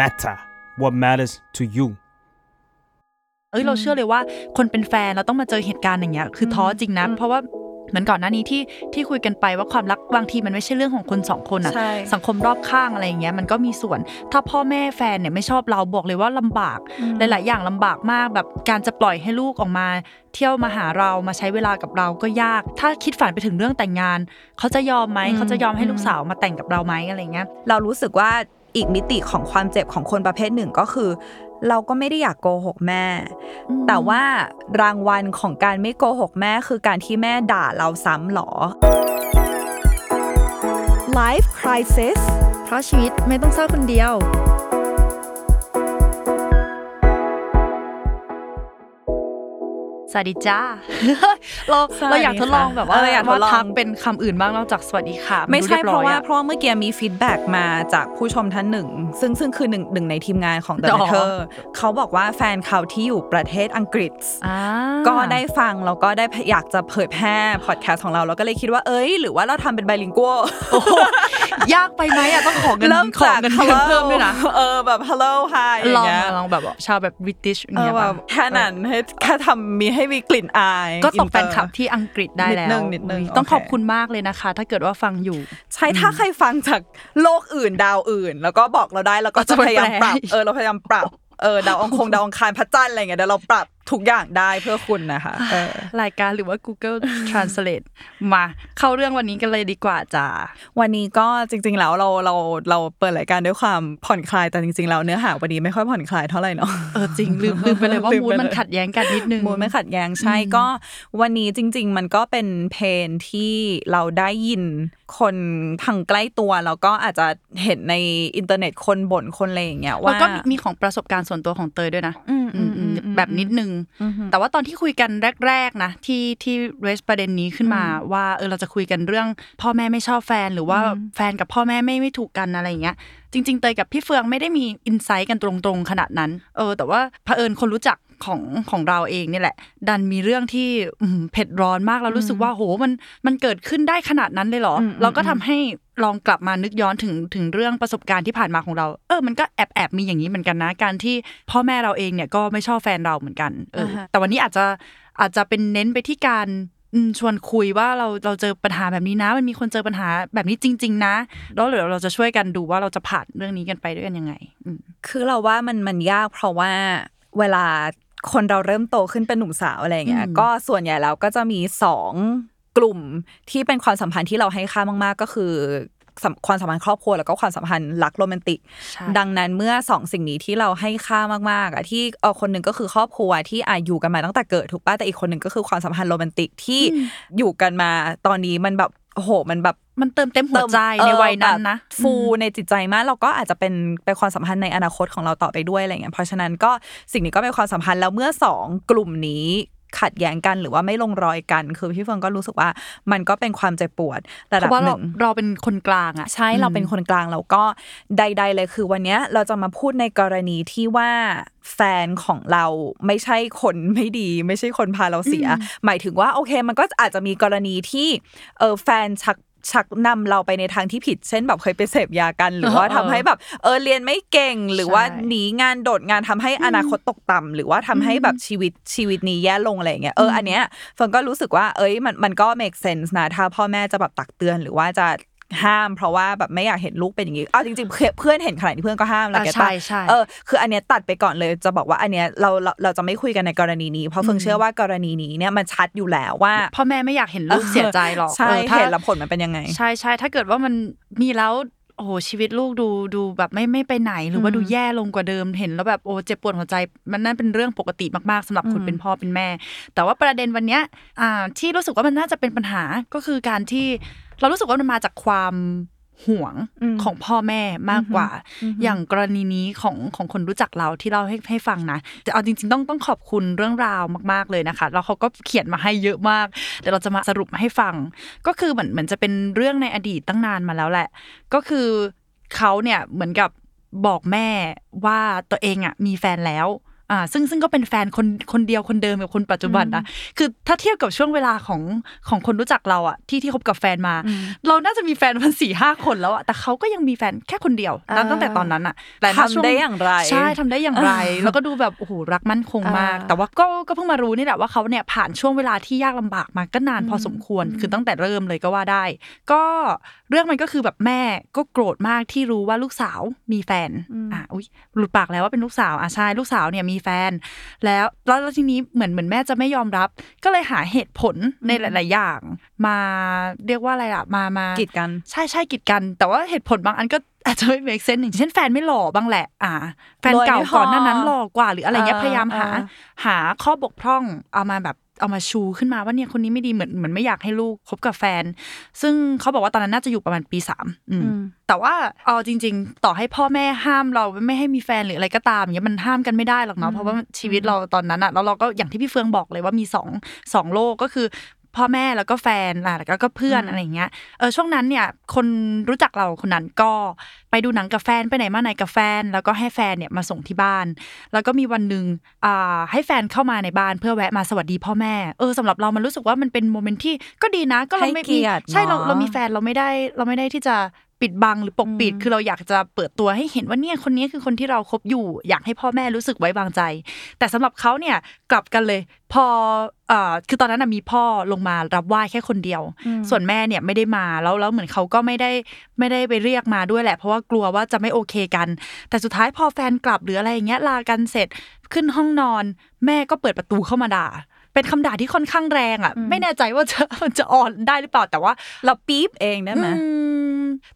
matter what matters to you เอ้ยเราเชื่อเลยว่าคนเป็นแฟนเราต้องมาเจอเหตุการณ์อย่างเงี้ยคือท้อจริงนะ เพราะว่าเหมือนก่อนหน้านี้ที่ที่คุยกันไปว่าความรักบางทีมันไม่ใช่เรื่องของคนสองคนอะใช่สังคมรอบข้างอะไรอย่างเงี้ยมันก็มีส่วน ถ้าพ่อแม่แฟนเนี่ยไม่ชอบเราบอกเลยว่าลำบากหลาย ๆ อย่างลำบากมากแบบการจะปล่อยให้ลูกออกมา เที่ยวมาหาเรามาใช้เวลากับเราก็ยาก ถ้าคิดฝันไปถึงเรื่องแต่งงาน เขาจะยอมไหมเขาจะยอมให้ลูกสาวมาแต่งกับเราไหมอะไรเงี้ยเรารู้สึกว่า อีกมิติของความเจ็บของคนประเภทหนึ่งก็คือ เราก็ไม่ได้อยากโกหกแม่อืมแต่ว่ารางวัลของการไม่โกหกแม่คือการที่แม่ด่าเราซ้ำหรอ Life Crisis เพราะชีวิตไม่ต้องเศร้าคนเดียว สวัสดีจ้า เราสวัสดีเราอยากทดลองแบบว่าเอออยากทดลองว่าทักเป็นคำอื่นบ้างนอกจากสวัสดีค่ะ ไม่ใช่นเพดูราะยว่าอเพราะว่าเมื่อกี้มีฟีดแบ็กมาจากผู้ชมท่านหนึ่ง ซึ่งซึ่งคือหนึ่งหนึ่งในทีมงานของ The อ๋อ Matter เขาบอกว่าแฟนเขาที่อยู่ประเทศอังกฤษอ่าก็ได้ฟังแล้วก็ได้อยากจะเผยแพร่พอดแคสต์ของเรา แล้วก็เลยคิดว่าเอ้ย หรือว่าเราทำเป็นไบลิงกัวโอ้โห ยากไปไหมอะต้องขอเงินเริ่มขอจากเงิน hello เพิ่มด้วยนะเออแบบ hello hi อลย่าองงเงี้ยลองแบบว่าชาวแบบบริติชอย่างเออเงี้ยแบป่ะบแค่นั้นให้แค่ทำมีให้มีกลิ่นอาย ก็ตกแฟอินเตอร์คลับที่อังกฤษได้แล้วนิดนึงนิดนึงต้องโอเคขอบคุณมากเลยนะคะ ถ้าเกิดว่าฟังอยู่ ใช่ถ้าใครฟังจากโลกอื่นดาวอื่น แล้วก็บอกเราได้แล้วก็เราจะจะไปพยายามปรับแปลเออเราพยายามปรับเออดาวองคงดาวองคารพระจันทร์อะไรเงี้ยเดี๋ยวเราปรับ ทุกอย่างได้เพื่อคุณนะคะเออรายการหรือว่า Google Translate มาเข้าเรื่องวันนี้กันเลยดีกว่าจ้าวันนี้ก็จริง ๆ แล้วเราเราเราเปิดรายการด้วยความผ่อนคลายแต่จริง ๆ แล้วเนื้อหาวันนี้ไม่ค่อยผ่อนคลายเท่าไหร่เนาะเออจริงลืมลืมไปเลยว่าลืมมูไปดมันเลยขัดแย้งกันนิดนึงมูลไม่ขัดแย้งใช่ก็ วันนี้จริง ๆ มันก็เป็นเพลงที่เราได้ยินคนทางใกล้ตัวแล้วก็อาจจะเห็นในอินเทอร์เน็ตคนบ่นคนอะไรอย่างเงี้ยแล้วว่าก็มีมีของประสบการณ์ส่วนตัวของเตยด้วยนะอืมอืมอืมอืมแบบนิดนึงแต่ว่าตอนที่คุยกันแรกๆนะที่ที่เรสประเด็นนี้ขึ้นมา ว่าเออเราจะคุยกันเรื่อง พ่อแม่ไม่ชอบแฟนหรือว่าแฟนกับพ่อแม่ไม่ไม่ถูกกันอะไรอย่างเงี้ยจริง ๆ เตยกับพี่เฟืองไม่ได้มีอินไซต์กันตรงๆขนาดนั้น เออ แต่ว่าเผอิญคนรู้จัก ของของเราเองนี่แหละ ดันมีเรื่องที่อืมเผ็ดร้อนมากแล้วรู้สึกว่าโหมันมันเกิดขึ้นได้ขนาดนั้นเลยเหรออเราก็ทำให้ลองกลับมานึกย้อนถึงถึงเรื่องประสบการณ์ที่ผ่านมาของเรา เออ มันก็แอบแอบมีอย่างนี้เหมือนกันนะ การที่พ่อแม่เราเองเนี่ยก็ไม่ชอบแฟนเราเหมือนกัน เอออ่าฮะแต่วันนี้อาจจะอาจจะเป็นเน้นไปที่การอืมชวนคุยว่าเราเราเจอปัญหาแบบนี้นะ มันมีคนเจอปัญหาแบบนี้จริง ๆ นะ แล้วเดี๋ยวเราจะช่วยกันดูว่าเราจะผ่านเรื่องนี้กันไปด้วยกันยังไงอืมคือเราว่ามันมันยากเพราะว่าเวลา คนเราเริ่มโตขึ้นเป็นหนุ่มสาวอะไรอย่างเงี้ยอืมก็ส่วนใหญ่แล้วก็จะมีสองกลุ่มที่เป็นความสัมพันธ์ที่เราให้ค่ามาก ๆ ก็คือสัมความสัมพันธ์ครอบครัวแล้วก็ความสัมพันธ์รักโรแมนติกใช่ดังนั้นเมื่อสองสิ่งนี้ที่เราให้ค่ามากๆอะที่เออคนหนึ่งก็คือครอบครัวที่อาอยู่กันมาตั้งแต่เกิดถูกป่ะแต่อีกคนหนึ่งก็คือความสัมพันธ์โรแมนติกที่อยู่กันมาตอนนี้มันแบบ โอ้โห มันแบบมันเติมเต็มหัวใจในวัยนั้นนะเออแบบฟูในจิตใจมากเราก็อาจจะเป็นเป็นความสัมพันธ์ในอนาคตของเราต่อไปด้วยอะไรเงี้ยเพราะฉะนั้นก็สิ่งนี้ก็เป็นความสัมพันธ์แล้วเมื่อสองกลุ่มนี้ ขัดแย้งกันหรือว่าไม่ลงรอยกัน คือพี่เฟิงก็รู้สึกว่ามันก็เป็นความเจ็บปวดระเพดับราะว่าหเรานึ่งเราเป็นคนกลางอะใช่เราเป็นคนกลางแล้วก็ใด ๆ เลยคือวันเนี้ยเราจะมาพูดในกรณีที่ว่าแฟนของเราไม่ใช่คนไม่ดี ไม่ใช่คนพาเราเสีย หมายถึงว่าโอเค มันก็อาจจะมีกรณีที่เออแฟนชัก ชักนำเราไปในทางที่ผิด เช่นแบบเคยไปเสพยากัน หรือว่าเออทำให้แบบเออเรียนไม่เก่งหรือว่าใช่หนีงานโดดงานทำให้อนาคตตกต่ำหรือว่าทำให้แบบชีวิตชีวิตนี้แย่ลงอะไรอย่างเงี้ยเอออันเนี้ยเฟิร์นก็รู้สึกว่าเอ้ยมันมันก็ make sense นะถ้าพ่อแม่จะแบบตักเตือนหรือว่าจะ ห้าม เพราะว่าแบบไม่อยากเห็นลูกเป็นอย่างนี้เอาจริงๆเพื่อนเพื่อนเห็นขนาดนี้เพื่อนก็ห้ามแหละอะแกใช่ใช่เออคืออันเนี้ยตัดไปก่อนเลยจะบอกว่าอันเนี้ยเราเราเราจะไม่คุยกันในกรณีนี้ เพราะเฟิร์นเชื่อว่ากรณีนี้เนี่ยมันชัดอยู่แล้วว่าพ่อแม่ไม่อยากเห็นลูกเสียใจหรอกใช่ออถ้าเห็นแล้วผลมันเป็นยังไง ใช่ใช่ถ้าเกิดว่ามันมีแล้วโอ้โหชีวิตลูกดูดูแบบไม่ไม่ไปไหนหรือว่าดูแย่ลงกว่าเดิมเห็นแล้วแบบโอ้เจ็บปวดหัวใจ มันนั่นเป็นเรื่องปกติมากๆสำหรับคนเป็นพ่อเป็นแม่ แต่ว่าประเด็นวันเนี้ยอ่าที่รู้สึกว่ามันน่าจะเป็นปัญหาก็คือการที่ เรารู้สึกว่ามันมาจากความห่วงอืมของพ่อแม่มากกว่า อย่างกรณีนี้ของของคนรู้จักเราที่เราให้ให้ฟังนะแต่เอาจริง ๆ ต้องต้องขอบคุณเรื่องราวมาก ๆเลยนะคะแล้วเขาก็เขียนมาให้เยอะมากเดี๋ยวเราจะมาสรุปให้ฟัง ก็คือเหมือนเหมือนจะเป็นเรื่องในอดีตตั้งนานมาแล้วแหละ ก็คือเขาเนี่ยเหมือนกับบอกแม่ว่าตัวเองอะมีแฟนแล้ว อ่าซึ่งซึ่งก็เป็นแฟนคนคนเดียวคนเดิมกับคนปัจจุบันนะคือถ้าเทียบกับช่วงเวลาของของคนรู้จักเราอะที่ที่คบกับแฟนมา เราน่าจะมีแฟนมันสี่ห้าคนแล้วอะแต่เขาก็ยังมีแฟนแค่คนเดียวนับตั้งแต่ตอนนั้นอะแต่ณช่วทำได้อย่างไรใช่ทำได้อย่างไร แล้วก็ดูแบบโอ้โหรักมั่นคงมากอ่าแต่ว่าก็ก็เพิ่งมารู้นี่แหละว่าเขาเนี่ยผ่านช่วงเวลาที่ยากลำบากมาก็นานพอสมควรคือตั้งแต่เริ่มเลยก็ว่าได้ ก็เรื่องมันก็คือแบบแม่ก็โกรธมากที่รู้ว่าลูกสาวมีแฟนอะอุ้ยหลุดปากแล้วว่าเป็นลูกสาวอะใช่ลูกสาวเนี่ยมีแฟนแล้วแล้วแล้วทีนี้เหมือนเหมือนแม่จะไม่ยอมรับ ก็เลยหาเหตุผลในหลาย ๆ อย่าง มาเรียกว่าอะไรล่ะมามากีดกัน ใช่ใช่กีดกัน แต่ว่าเหตุผลบางอันก็อาจจะไม่ make sense อย่างเช่นแฟนไม่หล่อบ้างแหละ อ่า แฟนเก่ารวยไม่พอก่อนหน้านั้นหล่อกว่า หรืออะไรเงี้ยเออพยายามหาเออหาข้อบกพร่องเอามาแบบ เอามาชูขึ้นมาว่าเนี่ยคนนี้ไม่ดีเหมือนเหมือนไม่อยากให้ลูกคบกับแฟน ซึ่งเขาบอกว่าตอนนั้นน่าจะอยู่ประมาณปีสามอืมอืมแต่ว่าเอาจริง ๆ ต่อให้พ่อแม่ห้ามเราไม่ให้มีแฟนหรืออะไรก็ตามอย่างเงี้ยมันห้ามกันไม่ได้หรอกเนาะเพราะว่าชีวิตเราตอนนั้นอะแล้วเราก็อย่างที่พี่เฟืองบอกเลยว่ามีสองสองโลกก็คือ พ่อแม่แล้วก็แฟนอะแล้วก็เพื่อนอะไรอย่างเงี้ยเออช่วงนั้นเนี่ยคนรู้จักเราคนนั้นก็ไปดูหนังกับแฟนไปไหนมาไหนกับแฟน แล้วก็ให้แฟนเนี่ยมาส่งที่บ้าน แล้วก็มีวันหนึ่งอ่าให้แฟนเข้ามาในบ้านเพื่อแวะมาสวัสดีพ่อแม่เออสำหรับเรามันรู้สึกว่ามันเป็นโมเมนต์ที่ก็ดีนะ ก็เราไม่ให้เกียรติใช่เราเนอะเรามีแฟนเราไม่ได้เราไม่ได้ที่จะ ปิดบังหรือปกปิด คือเราอยากจะเปิดตัวให้เห็นว่าเนี่ยคนนี้คือคนที่เราคบอยู่ อยากให้พ่อแม่รู้สึกไว้วางใจ แต่สำหรับเขาเนี่ยกลับกันเลย พอเอ่อคือตอนนั้นนะมีพ่อลงมารับไหว้แค่คนเดียว ส่วนแม่เนี่ยไม่ได้มาแล้วแล้วเหมือนเขาก็ไม่ได้ไม่ได้ไปเรียกมาด้วยแหละ เพราะว่ากลัวว่าจะไม่โอเคกัน แต่สุดท้ายพอแฟนกลับหรืออะไรอย่างเงี้ยลากันเสร็จขึ้นห้องนอน แม่ก็เปิดประตูเข้ามาด่าเป็นคำด่าที่ค่อนข้างแรงอะ ไม่แน่ใจว่าจะมันจะอ่อนได้หรือเปล่าแต่ว่า เราปี๊บเองได้ไหมอืม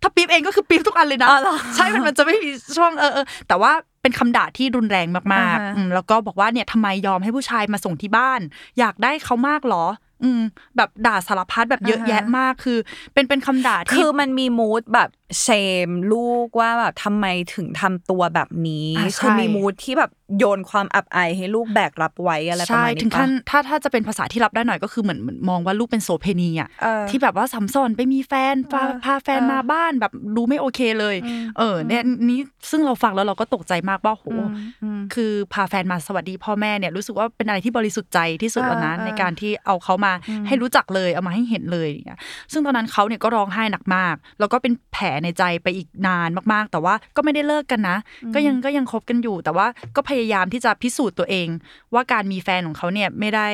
ถ้าปี๊บเองก็คือปี๊บทุกอันเลยนะอ๋อเหรอใช่มันมันจะไม่มีช่วงเออเออแต่ว่าเป็นคำด่าที่รุนแรงมากอ่าฮะๆอืมแล้วก็บอกว่าเนี่ยทำไมยอมให้ผู้ชายมาส่งที่บ้าน อยากได้เขามากเหรอ อืม แบบด่าสารพัดแบบเยอะแยะมากคือ เป็นเป็นคำด่าที่คือมันมีมูดแบบ เชมลูกว่าแบบทำไมถึงทำตัวแบบนี้อ่าใช่คือมีมูดที่แบบโยนความอับอายให้ลูกแบกรับไว้อะไรประใช่มาณนี้ถึงขั้นปะถ้าถ้าจะเป็นภาษาที่รับได้หน่อยก็คือเหมือนเหมือนมองว่าลูกเป็นโสเพณีอะเออที่แบบว่าสัมสอนไปมีแฟนพาเออพาแฟนเออมาบ้านแบบดูไม่โอเคเลยอืมเออเนี่ยนี้ซึ่งเราฟังแล้วเราก็ตกใจมากว่าโหอืมอืมคือพาแฟนมาสวัสดีพ่อแม่เนี่ยรู้สึกว่าเป็นอะไรที่บริสุทธิ์ใจที่สุดแล้วนะเออเออในการที่เอาเขามาให้รู้จักเลยเอามาให้เห็นเลยอย่างเงี้ยซึ่งตอนนั้นเขาเนี่ยก็ร้องไห้หนักมาก แล้วก็เป็นแผลในใจไปอีกนานมากๆ แต่ว่าก็ไม่ได้เลิกกันนะ ก็ยังก็ยังคบกันอยู่ แต่ว่าก็พยายามที่จะพิสูจน์ตัวเอง ว่าการมีแฟนของเขาเนี่ยไม่ได้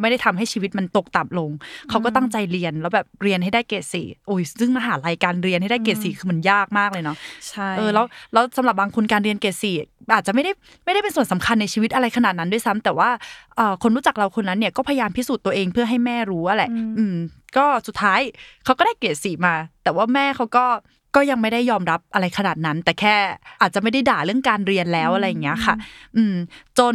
ไม่ได้ทำให้ชีวิตมันตกต่ำลง เขาก็ตั้งใจเรียนแล้วแบบเรียนให้ได้เกรดสี่โอ้ยซึ่งมหาลัยการเรียนให้ได้เกรดสี่คือมันยากมากเลยเนาะใช่เออแล้วแล้วสำหรับบางคนการเรียนเกรดสี่อาจจะไม่ได้ไม่ได้เป็นส่วนสำคัญในชีวิตอะไรขนาดนั้นด้วยซ้ำแต่ว่าเอ่อคนรู้จักเราคนนั้นเนี่ยก็พยายามพิสูจน์ตัวเองเพื่อให้แม่รู้อะแหละ อืม ก็สุดท้ายเขาก็ได้เกรดสี่มา แต่ว่าแม่เขาก็ ก็ยังไม่ได้ยอมรับอะไรขนาดนั้น แต่แค่อาจจะไม่ได้ด่าเรื่องการเรียนแล้วอะไรอย่างเงี้ยค่ะ อืม จน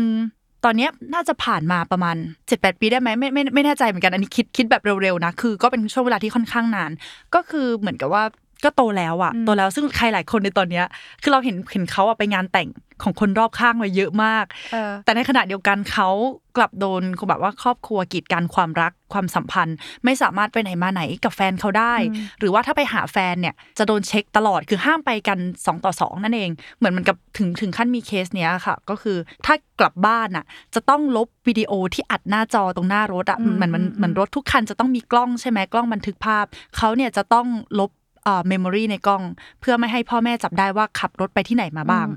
ตอนเนี้ยน่าจะผ่านมาประมาณ7จ็ดแปดปีได้ไหมไม่ไม่ไม่แน่ใจเหมือนกันอันนี้คิดคิดแบบเร็วๆนะคือ ก็เป็นช่วงเวลาที่ค่อนข้างนาน ก็คือเหมือนกับว่า ก็โตแล้วอะโตแล้วซึ่งใครหลายคนในตอนเนี้ย คือเราเห็นเห็นเขาอะไปงานแต่งของคนรอบข้างมาเยอะมากเออแต่ในขณะเดียวกันเขากลับโดนแบบว่าครอบครัวกีดกันความรักความสัมพันธ์ ไม่สามารถไปไหนมาไหนกับแฟนเขาได้ หรือว่าถ้าไปหาแฟนเนี่ยจะโดนเช็คตลอดคือห้ามไปกัน 2 ต่อ 2 นั่นเอง เหมือนมันกับถึงถึงขั้นมีเคสเนี้ยค่ะ ก็คือถ้ากลับบ้านอะจะต้องลบวิดีโอที่อัดหน้าจอตรงหน้ารถอะมันมันมันรถทุกคันจะต้องมีกล้องใช่ไหมกล้องบันทึกภาพเขาเนี่ยจะต้องลบเอ่อ เมมโมรีในกล้อง เพื่อไม่ให้พ่อแม่จับได้ว่าขับรถไปที่ไหนมาบ้าง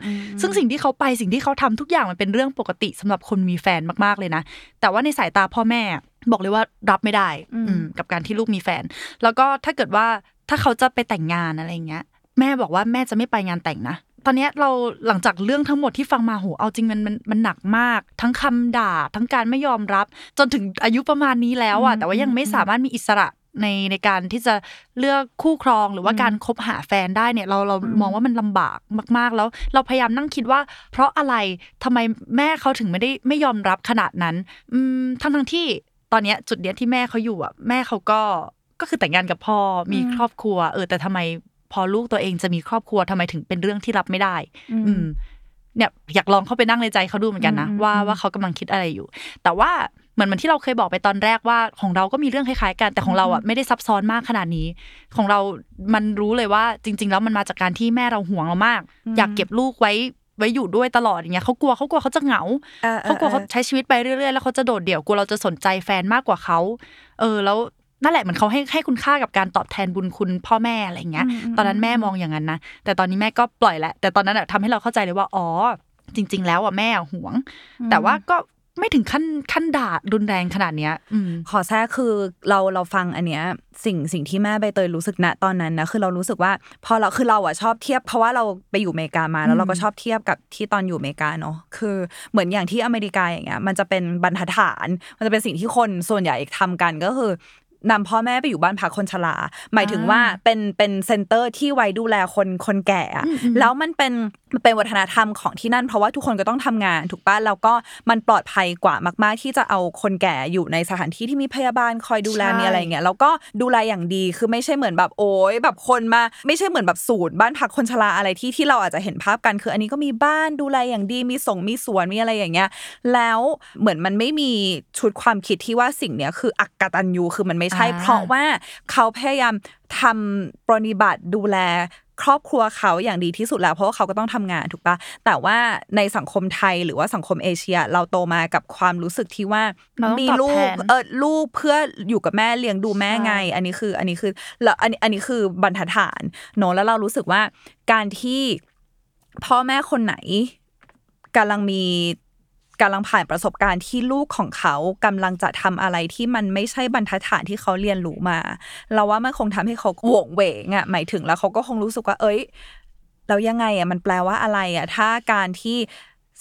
ซึ่งสิ่งที่เขาไปสิ่งที่เขาทำทุกอย่างมันเป็นเรื่องปกติสำหรับคนมีแฟนมากๆเลยนะ แต่ว่าในสายตาพ่อแม่บอกเลยว่ารับไม่ได้อืมกับการที่ลูกมีแฟน แล้วก็ถ้าเกิดว่าถ้าเขาจะไปแต่งงานอะไรเงี้ย แม่บอกว่าแม่จะไม่ไปงานแต่งนะตอนเนี้ยเราหลังจากเรื่องทั้งหมดที่ฟังมาโหเอาจริงมันมันมันหนักมาก ทั้งคำด่าทั้งการไม่ยอมรับ จนถึงอายุประมาณนี้แล้วอะแต่ว่ายังไม่สามารถมีอิสระ ในในการที่จะเลือกคู่ครองหรือว่าการคบหาแฟนได้เนี่ยเราเรามองว่ามันลำบากมาก ๆ แล้วเราพยายามนั่งคิดว่า เพราะอะไรทำไมแม่เขาถึงไม่ได้ไม่ยอมรับขนาดนั้นอืมทั้งทั้งๆที่ตอนเนี้ยจุดเนี้ยที่แม่เขาอยู่อะแม่เขาก็ก็คือแต่งงานกับพ่อมีครอบครัว เออแต่ทำไมพอลูกตัวเองจะมีครอบครัวทำไมถึงเป็นเรื่องที่รับไม่ได้ อืมเนี่ยอยากลองเข้าไปนั่งในใจเขาดูเหมือนกันนะอืมว่าว่าเขากำลังคิดอะไรอยู่ แต่ว่า เหมือนเหมือนที่เราเคยบอกไปตอนแรกว่าของเราก็มีเรื่องคล้ายๆกันแต่ของเราอะไม่ได้ซับซ้อนมากขนาดนี้ ของเรามันรู้เลยว่าจริง ๆ แล้วมันมาจากการที่แม่เราห่วงเรามาก อยากเก็บลูกไว้ไว้อยู่ด้วยตลอดอย่างเงี้ยเขากลัวเขากลัวเขาจะเหงาเออเออเขากลัวเขาเออใช้ชีวิตไปเรื่อยๆ แล้วเขาจะโดดเดี่ยวกลัวเราจะสนใจแฟนมากกว่าเขาเออแล้วนั่นแหละเหมือนเขาให้ให้คุณค่ากับการตอบแทนบุญคุณพ่อแม่อะไรอย่างเงี้ย ตอนนั้นแม่มองอย่างนั้นนะแต่ตอนนี้แม่ก็ปล่อยแหละแต่ตอนนั้นอะทำให้เราเข้าใจเลยว่าอ๋อจริง ๆ แล้วอะแม่หวง แต่ว่าก็ ไม่ถึงขั้นขั้นด่ารุนแรงขนาดเนี้ยอืมขอแทรกคือเราเราฟังอันเนี้ยสิ่งสิ่งที่แม่ใบเตยรู้สึกณตอนนั้นนะคือเรารู้สึกว่า พอเราคือเราอะชอบเทียบเพราะว่าเราไปอยู่อเมริกามาแล้วเราก็ชอบเทียบกับที่ตอนอยู่อเมริกาเนาะคือเหมือนอย่างที่อเมริกาอย่างเงี้ยมันจะเป็นบรรทัดฐาน มันจะเป็นสิ่งที่คนส่วนใหญ่ทำกันก็คือนำพ่อแม่ไปอยู่บ้านพักคนชรา หมายถึงว่าเป็นเป็น center ที่ไว้ดูแลคนคนแก่อะแล้วมันเป็นมันเป็นวัฒนธรรมของที่นั่น เพราะว่าทุกคนก็ต้องทำงาน ถูกป่ะแล้วก็มันปลอดภัยกว่ามาก ๆ ที่จะเอาคนแก่อยู่ในสถานที่ที่มีพยาบาลคอยดูแลใช่มีอะไรอย่างเงี้ยแล้วก็ดูแลอย่างดีคือไม่ใช่เหมือนแบบโอ้ยแบบคนมา ไม่ใช่เหมือนแบบศูนย์บ้านพักคนชราอะไรที่ที่เราอาจจะเห็นภาพกันคือ อันนี้ก็มีบ้านดูแลอย่างดีมีส่งมีสวนมีอะไรอย่างเงี้ย แล้วเหมือนมันไม่มีชุดความคิดที่ว่าสิ่งเนี้ยคืออักตันยูคือมันไม่ใช่อ่าเพราะว่าเขาพยายามทำปรนนิบัติดูแล ครอบครัวเขาอย่างดีที่สุดแล้ว เพราะว่าเขาก็ต้องทำงานถูกปะแต่ว่าในสังคมไทยหรือว่าสังคมเอเชีย เราโตมากับความรู้สึกที่ว่าเราต้องมีตอบลูแทกนเออลูกเพื่ออยู่กับแม่เลี้ยงดูแม่ไง อันนี้คืออันนี้คือแล้วอันนี้อันนี้คือบรรทัดฐานเนอะแล้วเรารู้สึกว่าการที่พ่อแม่คนไหนกำลังมี กำลังผ่านประสบการณ์ที่ลูกของเขากำลังจะทำอะไรที่มันไม่ใช่บรรทัดฐานที่เขาเรียนรู้มา เราว่ามันคงทำให้เขาโหวงเหวงอะหมายถึงแล้วเขาก็คงรู้สึกว่า เอ้ยแล้วยังไงอะมันแปลว่าอะไรอะถ้าการที่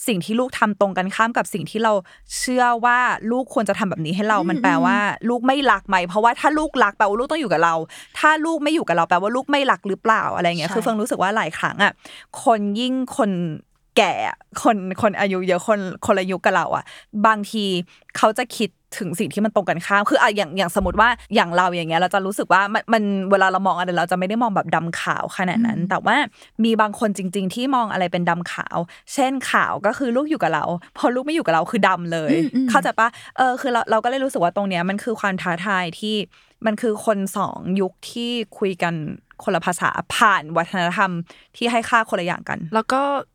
สิ่งที่ลูกทำตรงกันข้ามกับสิ่งที่เราเชื่อว่าลูกควรจะทำแบบนี้ให้เรา มันแปลว่า ลูกไม่รักไหม เพราะว่าถ้าลูกรักแปลว่าลูกต้องอยู่กับเรา ถ้าลูกไม่อยู่กับเราแปลว่าลูกไม่รักหรือเปล่าอะไรเงี้ยใช่คือเฟิงรู้สึกว่าหลายครั้งอะ คนยิ่งคน แก่อะคนคนอายุเยอะคนคนอายุกับเราอะ บางทีเขาจะคิดถึงสิ่งที่มันตรงกันข้ามคืออะอย่างอย่างสมมติว่าอย่างเราอย่างเงี้ยเราจะรู้สึกว่ามันมันเวลาเรามองอะไรเราจะไม่ได้มองแบบดำขาวขนาดนั้น แต่ว่ามีบางคนจริง ๆ ที่มองอะไรเป็นดำขาว เช่นขาวก็คือลูกอยู่กับเรา พอลูกไม่อยู่กับเราคือดำเลย เข้าใจปะเออคือเราเราก็เลยรู้สึกว่าตรงเนี้ยมันคือความท้าทายที่มันคือคนสองยุคที่คุยกันคนละภาษาผ่านวัฒนธรรมที่ให้ค่าคนละอย่างกัน แล้วก็อืม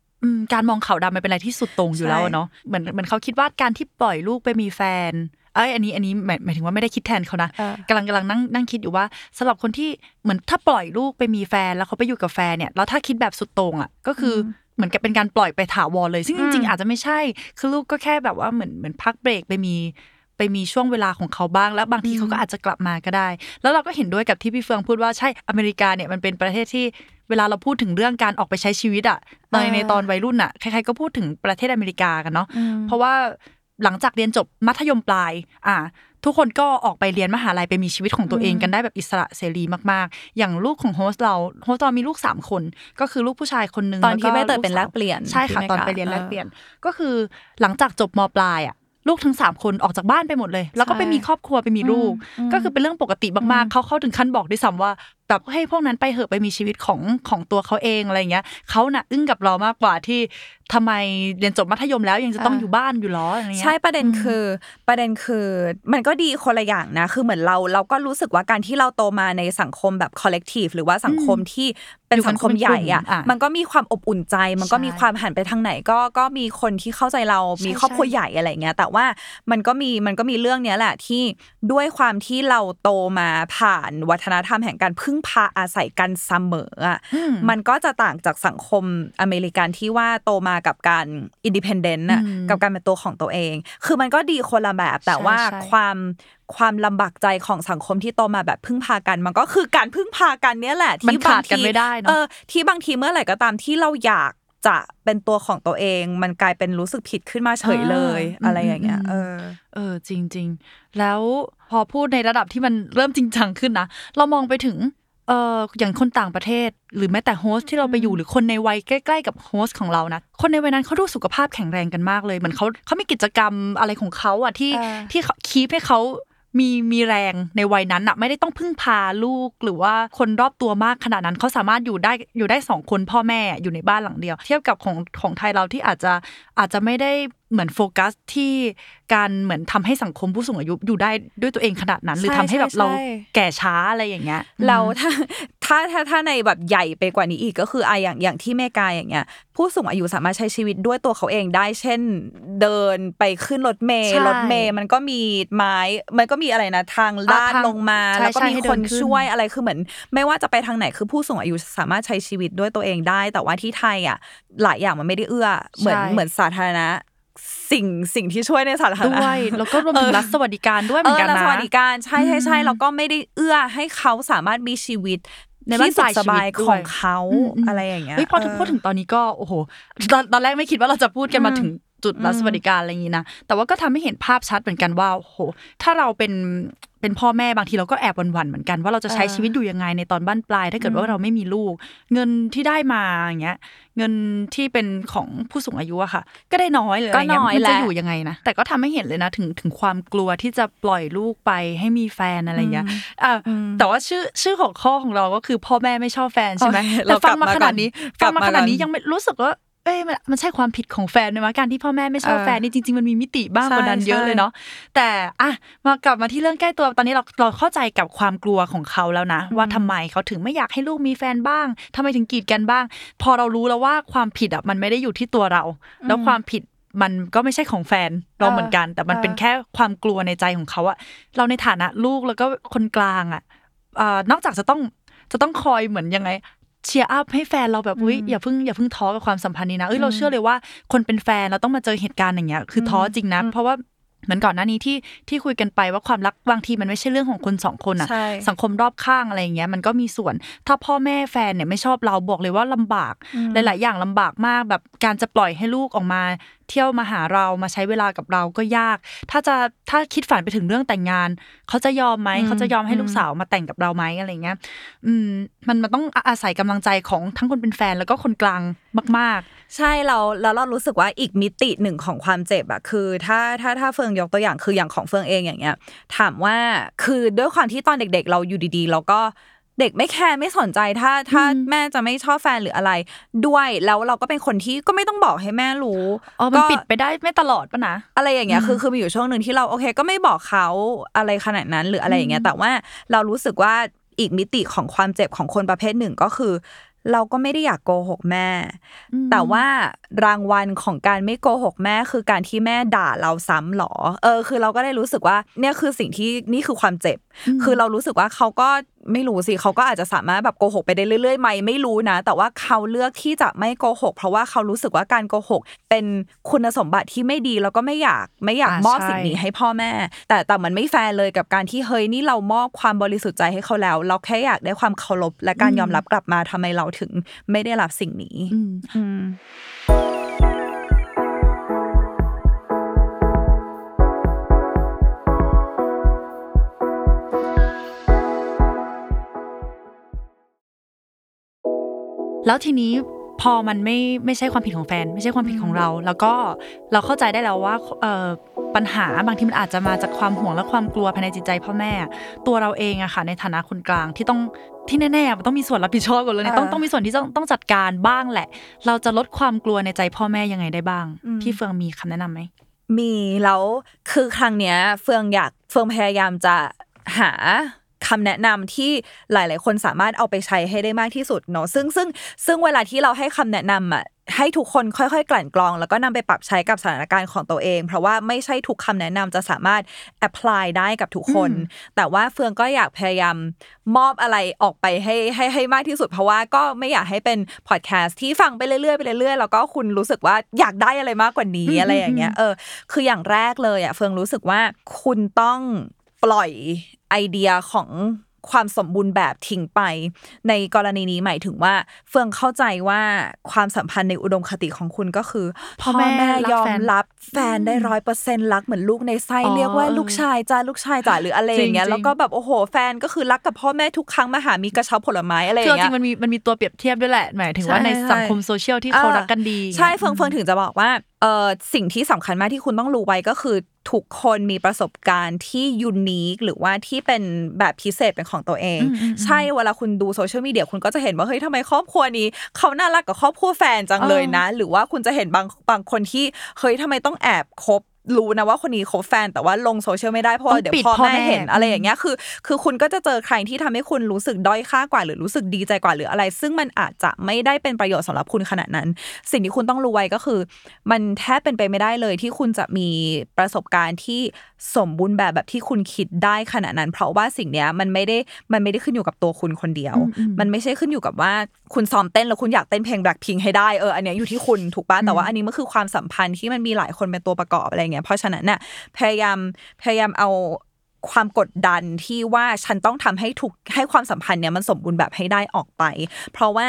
การมองขาวดำมันเป็นอะไรที่สุดโต่งอยู่แล้วอะเนาะเหมือนเหมือนเขาคิดว่าการที่ปล่อยลูกไปมีแฟนเอ้ยอันนี้อันนี้หมายหมายถึงว่าไม่ได้คิดแทนเขานะเออกำลังกำลังนั่งนั่งคิดอยู่ว่าสำหรับคนที่เหมือนถ้าปล่อยลูกไปมีแฟนแล้วเขาไปอยู่กับแฟนเนี่ยแล้วถ้าคิดแบบสุดโต่งอะก็คืออเหมือนกับเป็นการปล่อยไปถาวรเลย ซึ่งจริงๆอาจจะไม่ใช่ คือลูกก็แค่แบบว่าเหมือนเหมือนพักเบรกไปมี ไปมีช่วงเวลาของเขาบ้าง แล้วบางทีเขาก็อาจจะกลับมาก็ได้ แล้วเราก็เห็นด้วยกับที่พี่เฟืองพูดว่าใช่อเมริกาเนี่ยมันเป็นประเทศที่เวลาเราพูดถึงเรื่องการออกไปใช้ชีวิตอะในเออในตอนวัยรุ่นอะใครๆก็พูดถึงประเทศอเมริกากันเนาะเพราะว่าหลังจากเรียนจบมัธยมปลาย อ่า ทุกคนก็ออกไปเรียนมหาลัยไปมีชีวิตของตัวเองกันได้แบบอิสระเสรีมากๆ อย่างลูกของโฮสต์เรา โฮสต์เรามีลูกสามคน ก็คือลูกผู้ชายคนหนึ่งตอนที่แวใบเตยลูเป็นสาวแลกเปลี่ยน ใช่ค่ะที่ตอนอเมริกาไปเรียนแลกเออเปลี่ยน ก็คือหลังจากจบมปลายอะ ลูกทั้งสามคนออกจากบ้านไปหมดเลย แล้วก็ไปมีครอบครัวไปมีลูก ก็คือเป็นเรื่องปกติมากๆเขาเข้าถึงขั้นบอกด้วยซ้ำว่า แบบให้พวกนั้นไปเหอะไปมีชีวิตของของตัวเขาเองอะไรเงี้ยเขาน่ะอึ้งกับเรามากกว่าที่ทำไมเรียนจบมัธยมแล้วยังจะต้องอ่าอยู่บ้านอยู่หรออะไรเงี้ยใช่ประเด็นคือประเด็นคือมันก็ดีคนละอย่างนะ คือเหมือนเราเราก็รู้สึกว่าการที่เราโตมาในสังคมแบบ collective หรือว่าสังคมที่เป็นอยู่กันสังคมใหญ่อะเป็นกลุ่มอะมันก็มีความอบอุ่นใจ มันก็ใช่มีความหันไปทางไหนก็ก็มีคนที่เข้าใจเรามีใช่ครอบครัวใช่ใหญ่อะไรเงี้ยแต่ว่ามันก็มีมันก็มีเรื่องเนี้ยแหละที่ด้วยความที่เราโตมาผ่านวัฒนธรรมแห่งการพึ่งพาอาศัยกันเสมออะอืมมันก็จะต่างจากสังคมอเมริกันที่ว่าโตมากับการ independent น่ะอืมกับการเป็นตัวของตัวเอง คือมันก็ดีคนละแบบแต่ใช่ว่าใช่ความความลำบากใจของสังคมที่โตมาแบบพึ่งพากัน มันก็คือการพึ่งพากันเนี้ยแหละมันที่ขาบางดกันทีไม่ได้เนอะเออที่บางทีเมื่อไหร่ก็ตามที่เราอยากจะเป็นตัวของตัวเอง มันกลายเป็นรู้สึกผิดขึ้นมาเฉยเลยอ่าอะไรอย่างเงี้ยอืมเออ เออจริง ๆ แล้วพอพูดในระดับที่มันเริ่มจริงจังขึ้นนะเรามองไปถึง เอออย่างคนต่างประเทศ หรือแม้แต่ host ที่เราไปอยู่หรือคนในวัยใกล้ๆกับ host ของเรานะคนในวัยนั้นเขาดูสุขภาพแข็งแรงกันมากเลยเหมือนเขาเขามีกิจกรรมอะไรของเขาอะที่เออที่เขา keep ให้เขามีมีแรงในวัยนั้นอะไม่ได้ต้องพึ่งพาลูกหรือว่าคนรอบตัวมากขนาดนั้นเขาสามารถอยู่ได้อยู่ได้สองคนพ่อแม่อยู่ในบ้านหลังเดียว เทียบกับของของไทยเราที่อาจจะอาจจะไม่ได้ เหมือนโฟกัสที่การเหมือนทำให้สังคมผู้สูงอายุอยู่ได้ด้วยตัวเองขนาดนั้น หรือใช่ทำให้แบบใช่เราใช่แก่ช้าอะไรอย่างเงี้ยเราถ้าถ้าถ้าถ้าในแบบใหญ่ไปกว่านี้อีกก็คืออะอย่างอย่างที่เมกาอย่างเงี้ย ผู้สูงอายุสามารถใช้ชีวิตด้วยตัวเขาเองได้ เช่น เดินไปขึ้นรถเมล์ใช่รถเมล์มันก็มีไม้ มันก็มีอะไรนะทางลาดทางลงมาใช่แล้วก็ใช่มีให้เดิคนนขึ้นช่วยอะไรคือเหมือน ไม่ว่าจะไปทางไหนคือผู้สูงอายุสามารถใช้ชีวิตด้วยตัวเองได้ แต่ว่าที่ไทยอะหลายอย่างมันไม่ได้เอื้อ เหมือนใช่เหมือนสาธารณะ สิ่งสิ่งที่ช่วยในสาธารณะด้วยแล้วก็รวมถึงรัฐสวัสดิการด้วยเหเอมือนอกันรัฐนะสวัสดิการใช่ใช่ใช่อืมแล้วก็ไม่ได้เอื้อให้เขาสามารถมีชีวิตในบ้านที่สุปขลายสชีวิตบายด้วยของเขาอืมอืมอะไรอย่างเงี้ยเฮ้ยพอเพูดถึงตอนนี้ก็โอ้โหตอนตอนแรกไม่คิดว่าเราจะพูดกันมาอืมถึงจุดรัฐสวัสดิการอะไรอย่างนี้นะแต่ว่าก็ทำให้เห็นภาพชัดเหมือนกันว่าโอ้โหถ้าเราเป็น เป็นพ่อแม่บางทีเราก็แอบหวั่นๆเหมือนกันว่าเราจะใช้เออชีวิตอยู่ยังไงในตอนบ้านปลาย ถ้าเกิดว่าเราไม่มีลูก เงินที่ได้มาอย่างเงี้ย เงินที่เป็นของผู้สูงอายุอะค่ะ ก็ได้น้อยเลยก็อะไรเงี้ยน้อยมันแหจะละอยู่ยังไงนะแต่ก็ทำให้เห็นเลยนะถึงถึงความกลัวที่จะปล่อยลูกไปให้มีแฟนอะไรเงี้ยอะแต่ว่าชื่อชื่อของข้อของเราก็คือพ่อแม่ไม่ชอบแฟนใช่ไหมโอเคแต่ฟังมาเรากลับมาขนาดนี้ก่ฟัองนมาขนาดนี้กลับมาก่อนยังไม่รู้สึกว่า เอ้ยมันมันใช่ความผิดของแฟนไหมวะการที่พ่อแม่ไม่ชอบเออแฟนนี่จริง ๆ มันมีมิติบ้างใช่กว่านั้นเยอะใช่เลยเนาะแต่อะมากลับมาที่เรื่องใกล้ตัวตอนนี้เราเราเข้าใจกับความกลัวของเขาแล้วนะ ว่าทำไมเขาถึงไม่อยากให้ลูกมีแฟนบ้างทำไมถึงกีดกันบ้าง พอเรารู้แล้วว่าความผิดอะมันไม่ได้อยู่ที่ตัวเรา แล้วความผิดมันก็ไม่ใช่ของแฟนเราเหมือนกัน แต่มันเป็นแค่ความกลัวในใจของเขาอะเราในฐานะลูกแล้วก็คนกลางอะอ่านอกจากจะต้องจะต้องคอยเหมือนยังไง เชียร์อัพให้แฟนเราแบบอุ้ยอย่าเพิ่งอย่าเพิ่งท้อกับความสัมพันธ์นี้นะเอ้ยเราเชื่อเลยว่าคนเป็นแฟนเราต้องมาเจอเหตุการณ์อย่างเงี้ยคือท้อจริงนะ เพราะว่าเหมือนก่อนหน้านี้ที่ที่คุยกันไปว่าความรักบางทีมันไม่ใช่เรื่องของคนสองคนอะใช่สังคมรอบข้างอะไรอย่างเงี้ยมันก็มีส่วน ถ้าพ่อแม่แฟนเนี่ยไม่ชอบเราบอกเลยว่าลำบากหลาย ๆ อย่างลำบากมากแบบการจะปล่อยให้ลูกออกมา เที่ยวมาหาเรามาใช้เวลากับเราก็ยาก ถ้าจะถ้าคิดฝันไปถึงเรื่องแต่งงาน เขาจะยอมไหมเขาจะยอมให้ลูกสาวมาแต่งกับเราไหมอะไรเงี้ยอืมมันมันต้องอาศัยกำลังใจของทั้งคนเป็นแฟนแล้วก็คนกลางมากใช่เราแล้วเรารู้สึกว่าอีกมิติหนึ่งของความเจ็บอะคือ ถ้าถ้าถ้าเฟืองยกตัวอย่างคืออย่างของเฟืองเองอย่างเงี้ย ถามว่าคือด้วยความที่ตอนเด็ก ๆ เราอยู่ดีๆเราก็ เด็กไม่แคร์ไม่สนใจถ้าถ้าแม่จะไม่ชอบแฟนหรืออะไร ด้วยแล้วเราก็เป็นคนที่ก็ไม่ต้องบอกให้แม่รู้ๆอ๋อมันปิดไปได้ไม่ตลอดปะนะอะไรอย่างเงี้ยคือคือมีอยู่ช่วงหนึ่งที่เราโอเค ก็ไม่บอกเขาอะไรขนาดนั้นหรืออะไรอย่างเงี้ยแต่ว่าเรารู้สึกว่าอีกมิติของความเจ็บของคนประเภทหนึ่งก็คือ เราก็ไม่ได้อยากโกหกแม่ แต่ว่ารางวัลของการไม่โกหกแม่คือการที่แม่ด่าเราซ้ำหรอ เออ คือเราก็ได้รู้สึกว่าเนี่ยคือสิ่งที่นี่คือความเจ็บ คือเรารู้สึกว่าเขาก็ ไม่รู้สิเขาก็อาจจะสามารถแบบโกหกไปได้เรื่อยๆไหมไม่รู้นะ แต่ว่าเขาเลือกที่จะไม่โกหก เพราะว่าเขารู้สึกว่าการโกหก เป็นคุณสมบัติที่ไม่ดีแล้วก็ไม่อยากไม่อยากอ่ามอบใช่สิ่งนี้ให้พ่อแม่ แต่แต่มันไม่แฟร์เลยกับการที่เฮ้ยนี่เรามอบความบริสุทธิ์ใจให้เขาแล้ว เราแค่อยากได้ความเคารพและการยอมรับกลับมาทำไมเราถึงไม่ได้รับสิ่งนี้อื แล้วทีนี้พอมันไม่ไม่ใช่ความผิดของแฟน ไม่ใช่ความผิดของเรา แล้วก็เราเข้าใจได้แล้วว่าเอ่อปัญหาบางทีมันอาจจะมาจากความห่วงและความกลัวภายในจิตใจพ่อแม่ ตัวเราเองอะค่ะในฐานะคนกลางที่ต้องที่แน่ๆมันต้องมีส่วนรับผิดชอบกันเลยเนี่ยต้องเออต้องมีส่วนที่ต้องต้องจัดการบ้างแหละ เราจะลดความกลัวในใจพ่อแม่ยังไงได้บ้างอืมพี่เฟืองมีคำแนะนำไหมมีแล้วคือครั้งเนี้ย เฟืองอยากเฟืองพยายามจะหา คำแนะนำที่หลาย ๆ คนสามารถเอาไปใช้ให้ได้มากที่สุดเนาะซึ่งซึ่งซึ่งเวลาที่เราให้คำแนะนำอะให้ทุกคนค่อย ๆ กลั่นกรอง แล้วก็นำไปปรับใช้กับสถานการณ์ของตัวเอง เพราะว่าไม่ใช่ทุกคำแนะนำจะสามารถ apply ได้กับทุกคน แต่ว่าเฟืองก็อยากพยายามมอบอะไรออกไปให้ให้ให้มากที่สุด เพราะว่าก็ไม่อยากให้เป็นพอดแคสต์ที่ฟังไปเรื่อยๆไปเรื่อยๆแล้วก็คุณรู้สึกว่าอยากได้อะไรมากกว่านี้อะไรอย่างเงี้ยเออคืออย่างแรกเลยอะเฟืองรู้สึกว่าคุณต้อง ปล่อยไอเดียของความสมบูรณ์แบบทิ้งไป ในกรณีนี้หมายถึงว่า เฟิงเข้าใจว่าความสัมพันธ์ในอุดมคติของคุณก็คือพ่อแม่รักยอมแฟนรับแฟนได้ร้อยเปอร์เซ็นต์รักเหมือนลูกในไส้อ๋อเรียกว่าเออลูกชายจ้าลูกชายจ้าหรืออะไรอย่างเงี้ยจริงๆแล้วก็แบบโอ้โหแฟนก็คือรักกับพ่อแม่ทุกครั้งมาหามีกระเช้าผลไม้อะไรอย่างเงี้ริยงๆมันมีมันมีตัวเปรียบเทียบด้วยแหละหมายถึงว่าใช่ในสังคมโซเชียลที่เขารักกันดี ใช่เฟิงเฟิงถึงจะบอกว่าเออสิ่งที่สำคัญมากที่คุณต้องรู้ไว้ก็คือทุกคนมีประสบการณ์ที่ยูนิคหรือว่าที่เป็นแบบพิเศษเป็นของตัวเอง ใช่เวลาคุณดูโซเชียลมีเดียคุณก็จะเห็นว่าเฮ้ยทำไมครอบครัวนี้ เขาน่ารักกับครอบครัวแฟนจังเลยนะ หรือว่าคุณจะเห็นบางบางคนที่เฮ้ยทำไมต้องแอบคบ รู้นะว่าคนนี้คบแฟนแต่ว่าลงโซเชียลไม่ได้เพราะว่าต้องเดี๋ยวปิดพ่อพ่อแม่แม่เห็นอะไรอย่างเงี้ยคือ คือคุณก็จะเจอใครที่ทำให้คุณรู้สึกด้อยค่ากว่า หรือรู้สึกดีใจกว่าหรืออะไร ซึ่งมันอาจจะไม่ได้เป็นประโยชน์สำหรับคุณขนาดนั้น สิ่งที่คุณต้องรู้ไว้ก็คือ มันแทบเป็นไปไม่ได้เลยที่คุณจะมีประสบการณ์ที่สมบูรณ์แบบแบบที่คุณคิดได้ขนาดนั้น เพราะว่าสิ่งเนี้ยมันไม่ได้มันไม่ได้ขึ้นอยู่กับตัวคุณคนเดียว มันไม่ใช่ขึ้นอยู่กับว่าคุณซ้อมเต้นแล้วคุณอยากเต้นเพลง Blackpink ให้ได้เอออันเนี้ยอยู่ที่คุณถูกปะแต่ว่าอันนี้มันคือความสัมพันธ์ที่มันมีหลายคนเป็นตัวประกอบอะไรเงี้ยเพราะฉะนั้นน่ะพยายามพยายามเอาความกดดันที่ว่าฉันต้องทำให้ถูกให้ความสัมพันธ์เนี้ยมันสมบูรณ์แบบให้ได้ออกไป เพราะว่า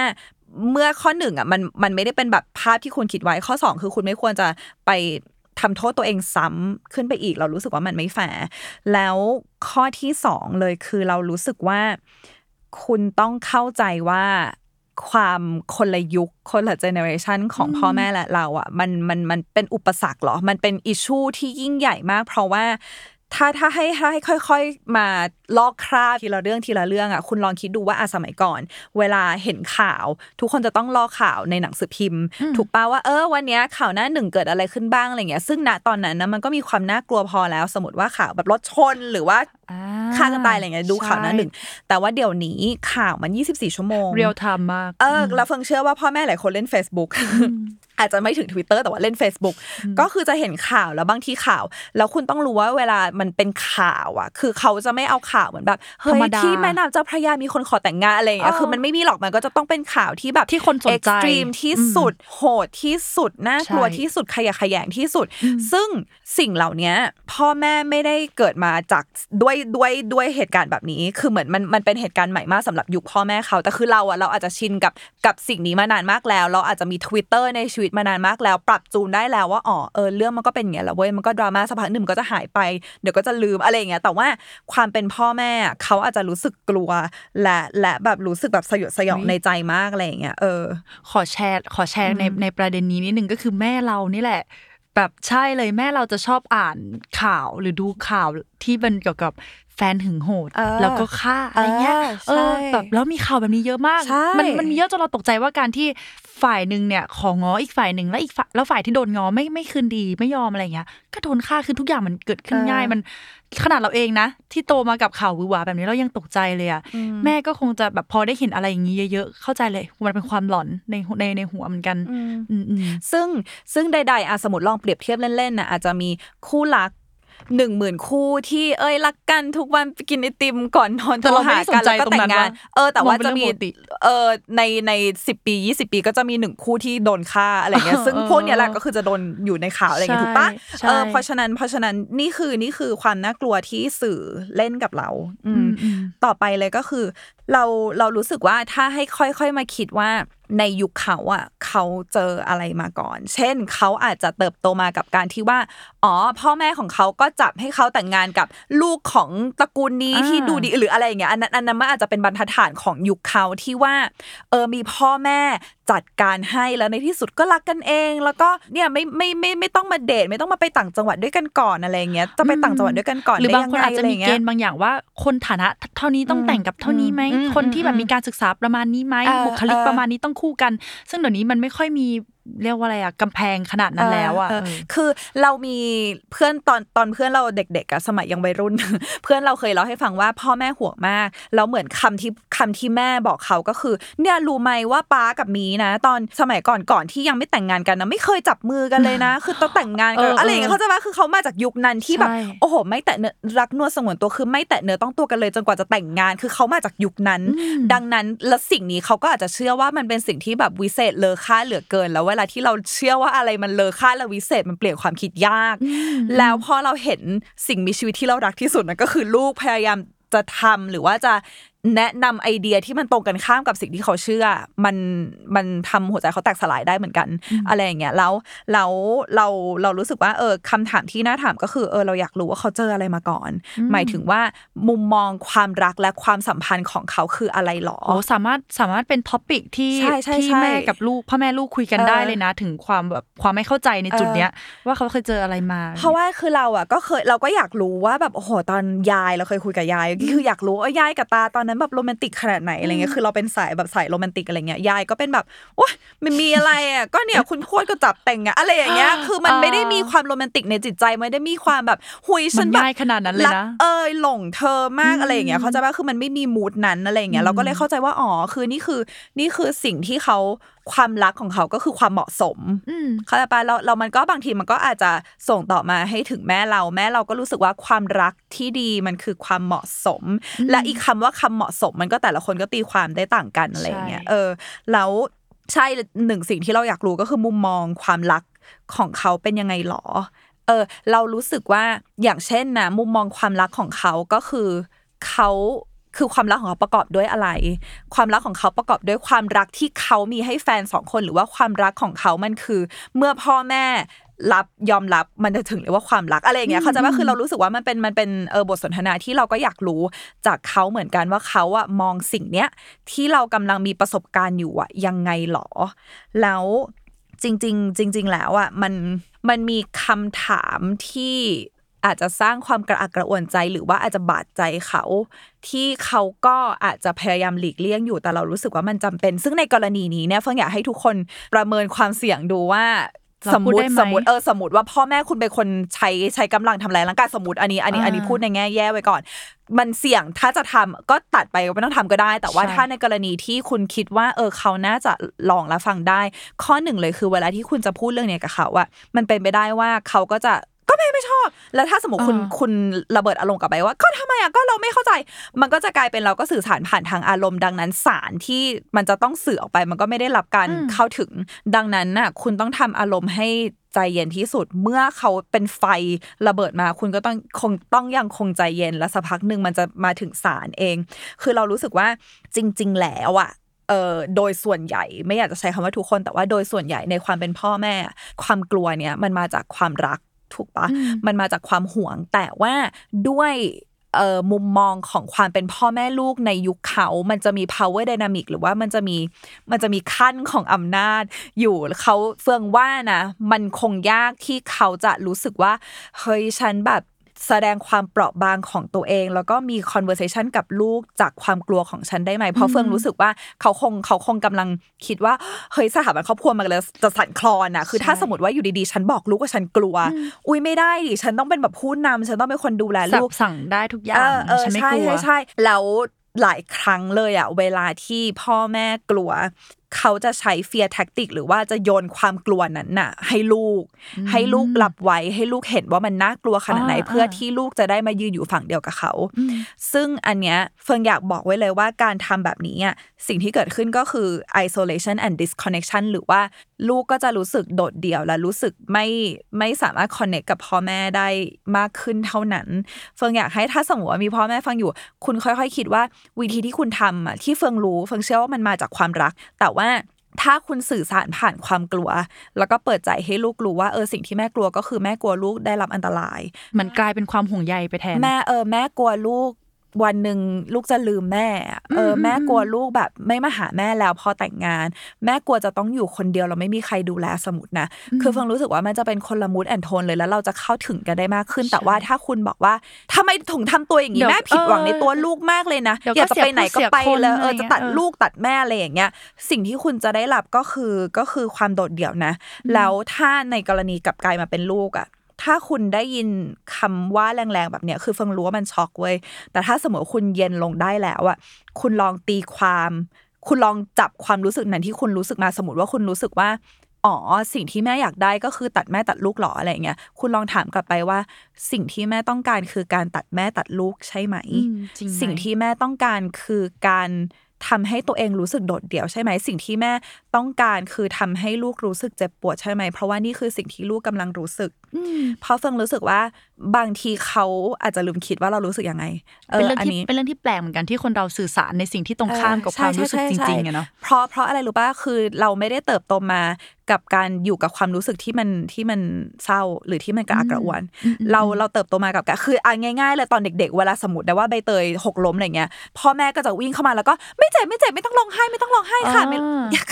เมื่อข้อหนึ่งอะมันมันไม่ได้เป็นแบบภาพที่คุณคิดไว้ข้อสองคือคุณไม่ควรจะไปทำโทษตัวเองซ้ำขึ้นไปอีก เรารู้สึกว่ามันไม่แฟร์แล้วข้อที่สองเลยคือเรารู้สึกว่า คุณต้องเข้าใจว่า ความคนละยุคคนละ generation ของพ่อแม่และเราอะมันมันมันเป็นอุปสรรคเหรอ มันเป็น issue ที่ยิ่งใหญ่มาก เพราะว่า ถ้าถ้าให้ถ้าให้ค่อย ๆ มาลอกคราบทีละเรื่องทีละเรื่องอะคุณลองคิดดูว่าอะสมัยก่อน เวลาเห็นข่าว ทุกคนจะต้องรอข่าวในหนังสือพิมพ์ ถูกป่าว่าเออวันเนี้ยข่าวหน้าหนึ่งเกิดอะไรขึ้นบ้างอะไรเงี้ยซึ่งณตอนนั้นนะมันก็มีความน่ากลัวพอแล้ว สมมติว่าข่าวแบบรถชนหรือว่าอ่าฆ่ากันตายอะไรเงี้ยดูข่าวหน้าหนึ่งใช่แต่ว่าเดี๋ยวนี้ข่าวมัน 24 ชั่วโมง real timeมากเออแล้วเฟิงเชื่อว่าพ่อแม่หลายคนเล่น Facebook อาจจะไม่ถึง Twitter แต่ว่าเล่น Facebook ก็คือจะเห็นข่าวแล้วบางทีข่าว แล้วคุณต้องรู้ว่าเวลามันเป็นข่าวอะ คือเขาจะไม่เอาข่าวเหมือนแบบเฮ้ธรยรมดาที่แม่น้ำเจ้าพระยามีคนขอแต่งงานอะไรอย่างเงี้ยเออคือมันไม่มีหรอกมันก็จะต้องเป็นข่าวที่แบบที่คนสนใจเอ็กซ์ตรีมที่สุดโหดที่สุดน่ากลัวใช่ที่สุดขยะแขยงที่สุด ซึ่งสิ่งเหล่านี้พ่อแม่ไม่ได้เกิดมาจากด้วยด้วยด้วยเหตุการณ์แบบนี้ คือเหมือนมันมันเป็นเหตุการณ์ใหม่มากสำหรับยุคพ่อแม่เขาแต่คือเราอะเราอาจจะชินกับกับสิ่งนี้มานานมากแล้ว เราอาจจะมี Twitter ในชีวิตมานานมากแล้ว ปรับจูนได้แล้วว่าอ๋อเออเรื่องมันก็เป็นอย่างเงี้ยแหละเว้ยมันก็ดราม่าสักพักหนึ่งมันก็จะหายไปเดี๋ยวก็จะลืมอะไรอย่างเงี้ยแต่ว่าความเป็นพ่อแม่อะเขาอาจจะรู้สึกกลัว และและแบบรู้สึกแบบสยดสยองในใจมากอะไรอย่างเงี้ยเออ ขอแชร์ขอแชร์ในในประเด็นนี้นิดนึงก็คือแม่เรานี่แหละแบบใช่เลยแม่เราจะชอบอ่านข่าวหรือดูข่าวที่มันเกี่ยวกับแฟนหึงโหดเออแล้วก็ฆ่าอะไรเงี้ยเออเออใช่แบบแล้วมีข่าวแบบนี้เยอะมากใช่มันมันมีเยอะจนเราตกใจว่าการที่ ฝ่ายหนึ่งเนี่ยของง้ออีกฝ่ายหนึ่งแล้วอีกฝ่ายแล้วฝ่ายที่โดนง้อไม่ไม่คืนดีไม่ยอมอะไรเงี้ย ก็โดนฆ่าคือทุกอย่างมันเกิดขึ้นง่ายมันขนาดเราเองนะ ที่โตมากับข่าวหวือหวาแบบนี้เรายังตกใจเลยอะแม่ก็คงจะแบบพอได้เห็นอะไรอย่างนี้เยอะๆเข้าใจเลยมันเป็นความหลอนในในในหัวเหมือนกันอืมอืมซึ่งซึ่งใดๆอะสมมติลองเปรียบเทียบเล่นๆน่ะอาจจะมีคู่รัก หนึ่งหมื่นคู่ที่เอ้ยรักกันทุกวันไปกินไอติมก่อนนอนแต่เราไม่ได้โทหกัสนใจแล้วก็แต่งงานตรงนั้นว่าเออ แต่ว่าจะมองเป็นมีเรื่องปกติเออในในสิบปียี่สิบปีก็จะมีหนึ่งคู่ที่โดนฆ่าอะไรเงี้ยซึ่งพวกเนี้ยแหละก็คือจะโดนอยู่ในข่าวอะไรเงี้ยถูกปะใช่เออเพราะฉะนั้นเพราะฉะนั้นนี่คือนี่คือความน่ากลัวที่สื่อเล่นกับเรา อืมอืมต่อไปเลยก็คือ เราเรารู้สึกว่าถ้าให้ค่อยๆมาคิดว่า ในยุคเขาอะเขาเจออะไรมาก่อน เช่นเขาอาจจะเติบโตมากับการที่ว่า อ๋อ พ่อแม่ของเขาก็จับให้เขาแต่งงานกับลูกของตระกูลนี้อ่าที่ดูดีหรืออะไรอย่างเงี้ยอันนั้นอันนั้นมันอาจจะเป็นบรรทัดฐานของยุคเขาที่ว่า เออมีพ่อแม่ จัดการให้แล้วในที่สุดก็รักกันเอง แล้วก็เนี่ยไม่ไม่ไม่ไม่ต้องมาเดทไม่ต้องมาไปต่างจังหวัดด้วยกันก่อนอะไรอย่างเงี้ยจะไปต่างจังหวัดด้วยกันก่อนหรือบางคนได้อาจยัจะไงมีไรเกงี้ยณฑ์บางอย่างว่าคนฐานะเท่านี้ต้องแต่งกับเท่านี้ไหมอืมคนที่แบบอืมมีการศึกษาประมาณนี้ไหมเออบุคลิกเออประมาณนี้ต้องคู่กัน ซึ่งเดี๋ยวนี้มันไม่ค่อยมี เรียกว่าอะไรอะกำแพงขนาดนั้นแล้วอะเออเออคือเรามีเพื่อนตอนตอนเพื่อนเราเด็กๆอะสมัยยังวัยรุ่น เพื่อนเราเคยเล่าให้ฟังว่าพ่อแม่ห่วงมากแล้วเหมือนคำที่คำที่แม่บอกเขาก็คือ เนี่ยรู้ไหมว่าป้ากับมีนะ ตอนสมัยก่อนก่อนที่ยังไม่แต่งงานกันนะไม่เคยจับมือกันเลยนะ คือต้องแต่งงานกันเอออะไรอย่างเงี้ยเขาใจะว่าคือเขามาจากยุคนั้นที่แบบใช่โอ้โห ไม่แตะเนื้อรักนวดสงวนตัวคือไม่แตะเนื้อต้องตัวกันเลยจนกว่าจะแต่งงาน คือเขามาจากยุคนั้น ดังนั้นและสิ่งนี้เขาก็อาจจะเชื่อว่ามันเป็นสิ่งที่แบบวิเศษเลอค่าเหลือเกินแล้วเวลาที่เราเชื่อว่าอะไรมันเลอค่าและวิเศษมันเปลี่ยนความคิดยาก แล้วพอเราเห็นสิ่งมีชีวิตที่เรารักที่สุดนั่นก็คือลูกพยายามจะทำหรือว่าจะ แนะนำไอเดียที่มันตรงกันข้ามกับสิ่งที่เขาเชื่อ มันมันทำหัวใจเขาแตกสลายได้เหมือนกัน อะไรอย่างเงี้ยแล้วแล้วเราเรารู้สึกว่าเออคำถามที่น่าถามก็คือเออเราอยากรู้ว่าเขาเจออะไรมาก่อน หมายถึงว่ามุมมองความรักและความสัมพันธ์ของเขาคืออะไรหรอโอ้สามารถสามารถเป็นท็อปิกที่ใช่ใช่ที่ใช่แม่กับลูกพ่อแม่ลูกคุยกันเออได้เลยนะ ถึงความแบบความไม่เข้าใจในจุดเนี้ย ว่าเขาเคยเจออะไรมา เพราะว่าคือเราอะก็เคยเราก็อยากรู้ว่าแบบโอ้โหตอนยายเราเคยคุยกับยายคืออยากรู้ว่ายายกับตาตอนนั้นแบบโรแมนติกขนาดไหนอะไรเงี้ยคือเราเป็นสายแบบสายโรแมนติกอะไรเงี้ยยายก็เป็นแบบโอ้ยมันมีอะไรอะก็เนี่ยคุณทวดก็จับแต่งอะอะไรอย่างเงี้ยคือมันไม่ได้มีความโรแมนติกในจิตใจไม่ได้มีความแบบหุยมัฉันนแบบง่ายขนาดนั้นเลยรักนะเอยหลงเธอมากอะไรอย่างเงี้ยเขาใจว่าคือมันไม่มีมูดนั้นอะไรอย่างเงี้ยเราก็เลยเข้าใจว่าอ๋อคือนี่คือนี่คือสิ่งที่เขาความรักของเขาก็คือความเหมาะสมอืมเข้าใจปะเราเรามันก็บางทีมันก็อาจจะส่งต่อมาให้ถึงแม่เราแม่เราก็รู้สึกว่าความรัก ที่ดีมันคือความเหมาะสม และอีกคำว่าคำเหมาะสมมันก็แต่ละคนก็ตีความได้ต่างกันอะไรอย่างเงี้ยใช่เออ แล้วใช่หนึ่งสิ่งที่เราอยากรู้ก็คือมุมมองความรักของเขาเป็นยังไงหรอ เออ เรารู้สึกว่าอย่างเช่นนะมุมมองความรักของเขาก็คือเขา คือความรักของเขาประกอบด้วยอะไร ความรักของเขาประกอบด้วยความรักที่เขามีให้แฟนสองคน หรือว่าความรักของเขามันคือ เมื่อพ่อแม่รับยอมรับมันจะถึงเรียกว่าความรักอะไรอย่างเงี้ยเขาใจะว่าคือเรารู้สึกว่ามันเป็นมันเป็นเออบทสนทนาที่เราก็อยากรู้จากเขาเหมือนกันว่าเขาอะมองสิ่งเนี้ยที่เรากำลังมีประสบการณ์อยู่อะยังไงหรอ แล้วจริง ๆ จริง ๆ แล้วอะมันมันมีคำถามที่ อาจจะสร้างความกระอักกระอ่วนใจหรือว่าอาจจะบาดใจเขา ที่เขาก็อาจจะพยายามหลีกเลี่ยงอยู่แต่เรารู้สึกว่ามันจำเป็น ซึ่งในกรณีนี้เนี่ยเฟิงอยากให้ทุกคนประเมินความเสี่ยงดูว่าเราสมมพูดติได้ไหมสมมติเออสมมติว่าพ่อแม่คุณเป็นคนใช้ใช้กำลังทำร้ายร่างกายสมมติอันนี้อันนี้อันนี้อ่าพูดในแง่แย่ไว้ก่อน มันเสี่ยงถ้าจะทำก็ตัดไปก็ไม่ต้องทำก็ได้ แต่ว่าใช่ถ้าในกรณีที่คุณคิดว่า เออเขาน่าจะลองและฟังได้ ข้อหนึ่งเลยคือเวลาที่คุณจะพูดเรื่องเนี้ยกับเขาอะมันเป็นไปได้ว่าเขาก็จะ ก็ไม่ไม่ชอบ แล้วถ้าสมมติคุณอ่าคุณระเบิดอารมณ์กลับไปว่า ก็ทำไมอะก็เราไม่เข้าใจ มันก็จะกลายเป็นเราก็สื่อสารผ่านทางอารมณ์ดังนั้นสารที่มันจะต้องสื่อออกไป มันก็ไม่ได้รับการอืมเข้าถึง ดังนั้นน่ะ คุณต้องทำอารมณ์ให้ใจเย็นที่สุดเมื่อเขาเป็นไฟระเบิดมา คุณก็ต้องคงต้องยังคงใจเย็นและสักพักหนึ่งมันจะมาถึงสารเอง คือเรารู้สึกว่าจริง ๆ แล้วอะเออโดยส่วนใหญ่ไม่อยากจะใช้คำว่าทุกคน แต่ว่าโดยส่วนใหญ่ในความเป็นพ่อแม่ ความกลัวเนี่ยมันมาจากความรัก ถูกปะอืมมันมาจากความห่วง แต่ว่าด้วยเอ่อมุมมองของความเป็นพ่อแม่ลูกในยุคเขา มันจะมี power dynamic หรือว่ามันจะมี มันจะมีขั้นของอำนาจ อยู่เขาเฟืองว่านะ มันคงยากที่เขาจะรู้สึกว่า เฮ้ย ฉันแบบ แสดงความเปราะบางของตัวเอง แล้วก็มี conversation กับลูกจากความกลัวของฉันได้ไหม เพราะเฟืองรู้สึกว่าเขาคงเขาคงกำลังคิดว่าเฮ้ยสถาบันครอบครัวมันเลยจะสั่นคลอนอะคือถ้าใช่สมมติว่าอยู่ดีๆ ฉันบอกลูกว่าฉันกลัว อุ้ยไม่ได้ดิฉันต้องเป็นแบบผู้นำฉันต้องเป็นคนดูแลสัลูบกสั่งได้ทุกอย่าเองอเออฉันไม่ใช่กลัวใช่ใช่แล้วหลายครั้งเลยอะเวลาที่พ่อแม่กลัว เขาจะใช้เฟียแท็กติก หรือว่าจะโยนความกลัวนั้นน่ะ ให้ลูก ให้ลูกรับไว้ ให้ลูกเห็นว่ามันน่ากลัวขนาดไหนอ่าเพื่อที่ลูกจะได้มายืนอยู่ฝั่งเดียวกับเขา ซึ่งอันเนี้ยเฟิงอยากบอกไว้เลยว่าการทำแบบนี้อะสิ่งที่เกิดขึ้นก็คือ isolation and disconnection หรือว่าลูกก็จะรู้สึกโดดเดี่ยวและรู้สึกไม่ไม่สามารถ connect กับพ่อแม่ได้มากขึ้นเท่านั้น เฟิงอยากให้ถ้าสมมติว่ามีพ่อแม่ฟังอยู่ คุณค่อยๆ คิดว่าวิธีที่คุณทำอะที่เฟิงรู้เฟิงเชื่อว่ามันมาจากความรักแต่ว่าถ้าคุณสื่อสารผ่านความกลัว แล้วก็เปิดใจให้ลูกรู้ว่าเออสิ่งที่แม่กลัวก็คือแม่กลัวลูกได้รับอันตราย มันกลายเป็นความห่วงใยไปแทน แม่เออแม่กลัวลูก วันหนึ่งลูกจะลืมแม่อะเอออมแม่กลัวลูกแบบ ไม่มาหาแม่แล้วพอแต่งงาน แม่กลัวจะต้องอยู่คนเดียวเราไม่มีใครดูแลสมุดนะ คือเฟิงรู้สึกว่ามันจะเป็นคนละมูดแอนโทนเลยแล้วเราจะเข้าถึงกันได้มากขึ้น แต่ว่าถ้าคุณบอกว่าทำไมถึงทำตัวอย่างนี้เดี๋ยวแม่ผิดหวังในเออตัวลูกมากเลยนะเดี๋ยวอยากจะไปไหนก็ไปก็เสียคนเลยเอออะไรจะเงี้ยตัดเออลูกตัดแม่อะไรอย่างเงี้ย สิ่งที่คุณจะได้รับก็คือก็คือความโดดเดี่ยวนะ แล้วถ้าในกรณีกลับกลายมาเป็นลูกอะ ถ้าคุณได้ยินคำว่าแรงๆแบบเนี้ยคือเฟิงรู้ว่ามันช็อกเว้ยแต่ถ้าสมมติว่าคุณเย็นลงได้แล้วอะคุณลองตีความ คุณลองจับความรู้สึกนั้นที่คุณรู้สึกมาสมมติว่าคุณรู้สึกว่าอ๋อสิ่งที่แม่อยากได้ก็คือตัดแม่ตัดลูกหรออะไรเงี้ยคุณลองถามกลับไปว่า สิ่งที่แม่ต้องการคือการตัดแม่ตัดลูกใช่ไหมอืมจริงไหมสิ่งที่แม่ต้องการคือการ ทำให้ตัวเองรู้สึกโดดเดี่ยวใช่ไหมสิ่งที่แม่ต้องการคือทำให้ลูกรู้สึกเจ็บปวดใช่ไหม เพราะว่านี่คือสิ่งที่ลูกกำลังรู้สึกเพราะเฟิงรู้สึกว่าบางทีเขาอาจจะลืมคิดว่าเรารู้สึกยังไงเป็นเรื่องที่เป็นเรื่องที่แปลกเหมือนกันที่คนเราสื่อสารในสิ่งที่ตรงข้ามกับความรู้สึกจริงๆอะเนาะเพราะเพราะอะไรรู้ป่ะคือเราไม่ได้เติบโตมากับการอยู่กับความรู้สึกที่มันที่มันเศร้าหรือที่มันกระอักกระอ่วน เราเราเติบโตมากับการคืออะง่ายๆเลยตอนเด็ก ๆ เวลาสมมติได้ว่าใบเตยหกล้มอะไรเงี้ยพ่อแม่ก็จะวิ่งเข้ามาแล้วก็ไม่เจ็บไม่เจ็บไม่ต้องร้องไห้ไม่ต้องร้องไห้ค่ะ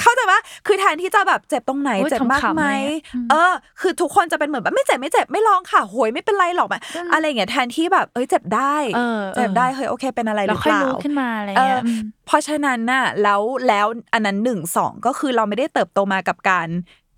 เข้าใจว่าคือแทนที่จะแบบเจ็บตรงไหนเจ็บมากไหมเออ คือทุกคนจะเป็นเหมือนแบบไม่เจ็บไม่เจ็บไม่ร้องค่ะโหยไม่เป็นไรหรอกแบบอะไรเงี้ยแทนที่แบบเอ้ยเจ็บได้เจ็บได้เฮ้ยโอเค เป็นอะไรหรือเปล่าขึ้นมาอะไรเงี้ยเพราะฉะนั้นน่ะแล้วแล้วอันนั้นหนึ่งสองก็คือเราไม่ได้เติบโตมากับการ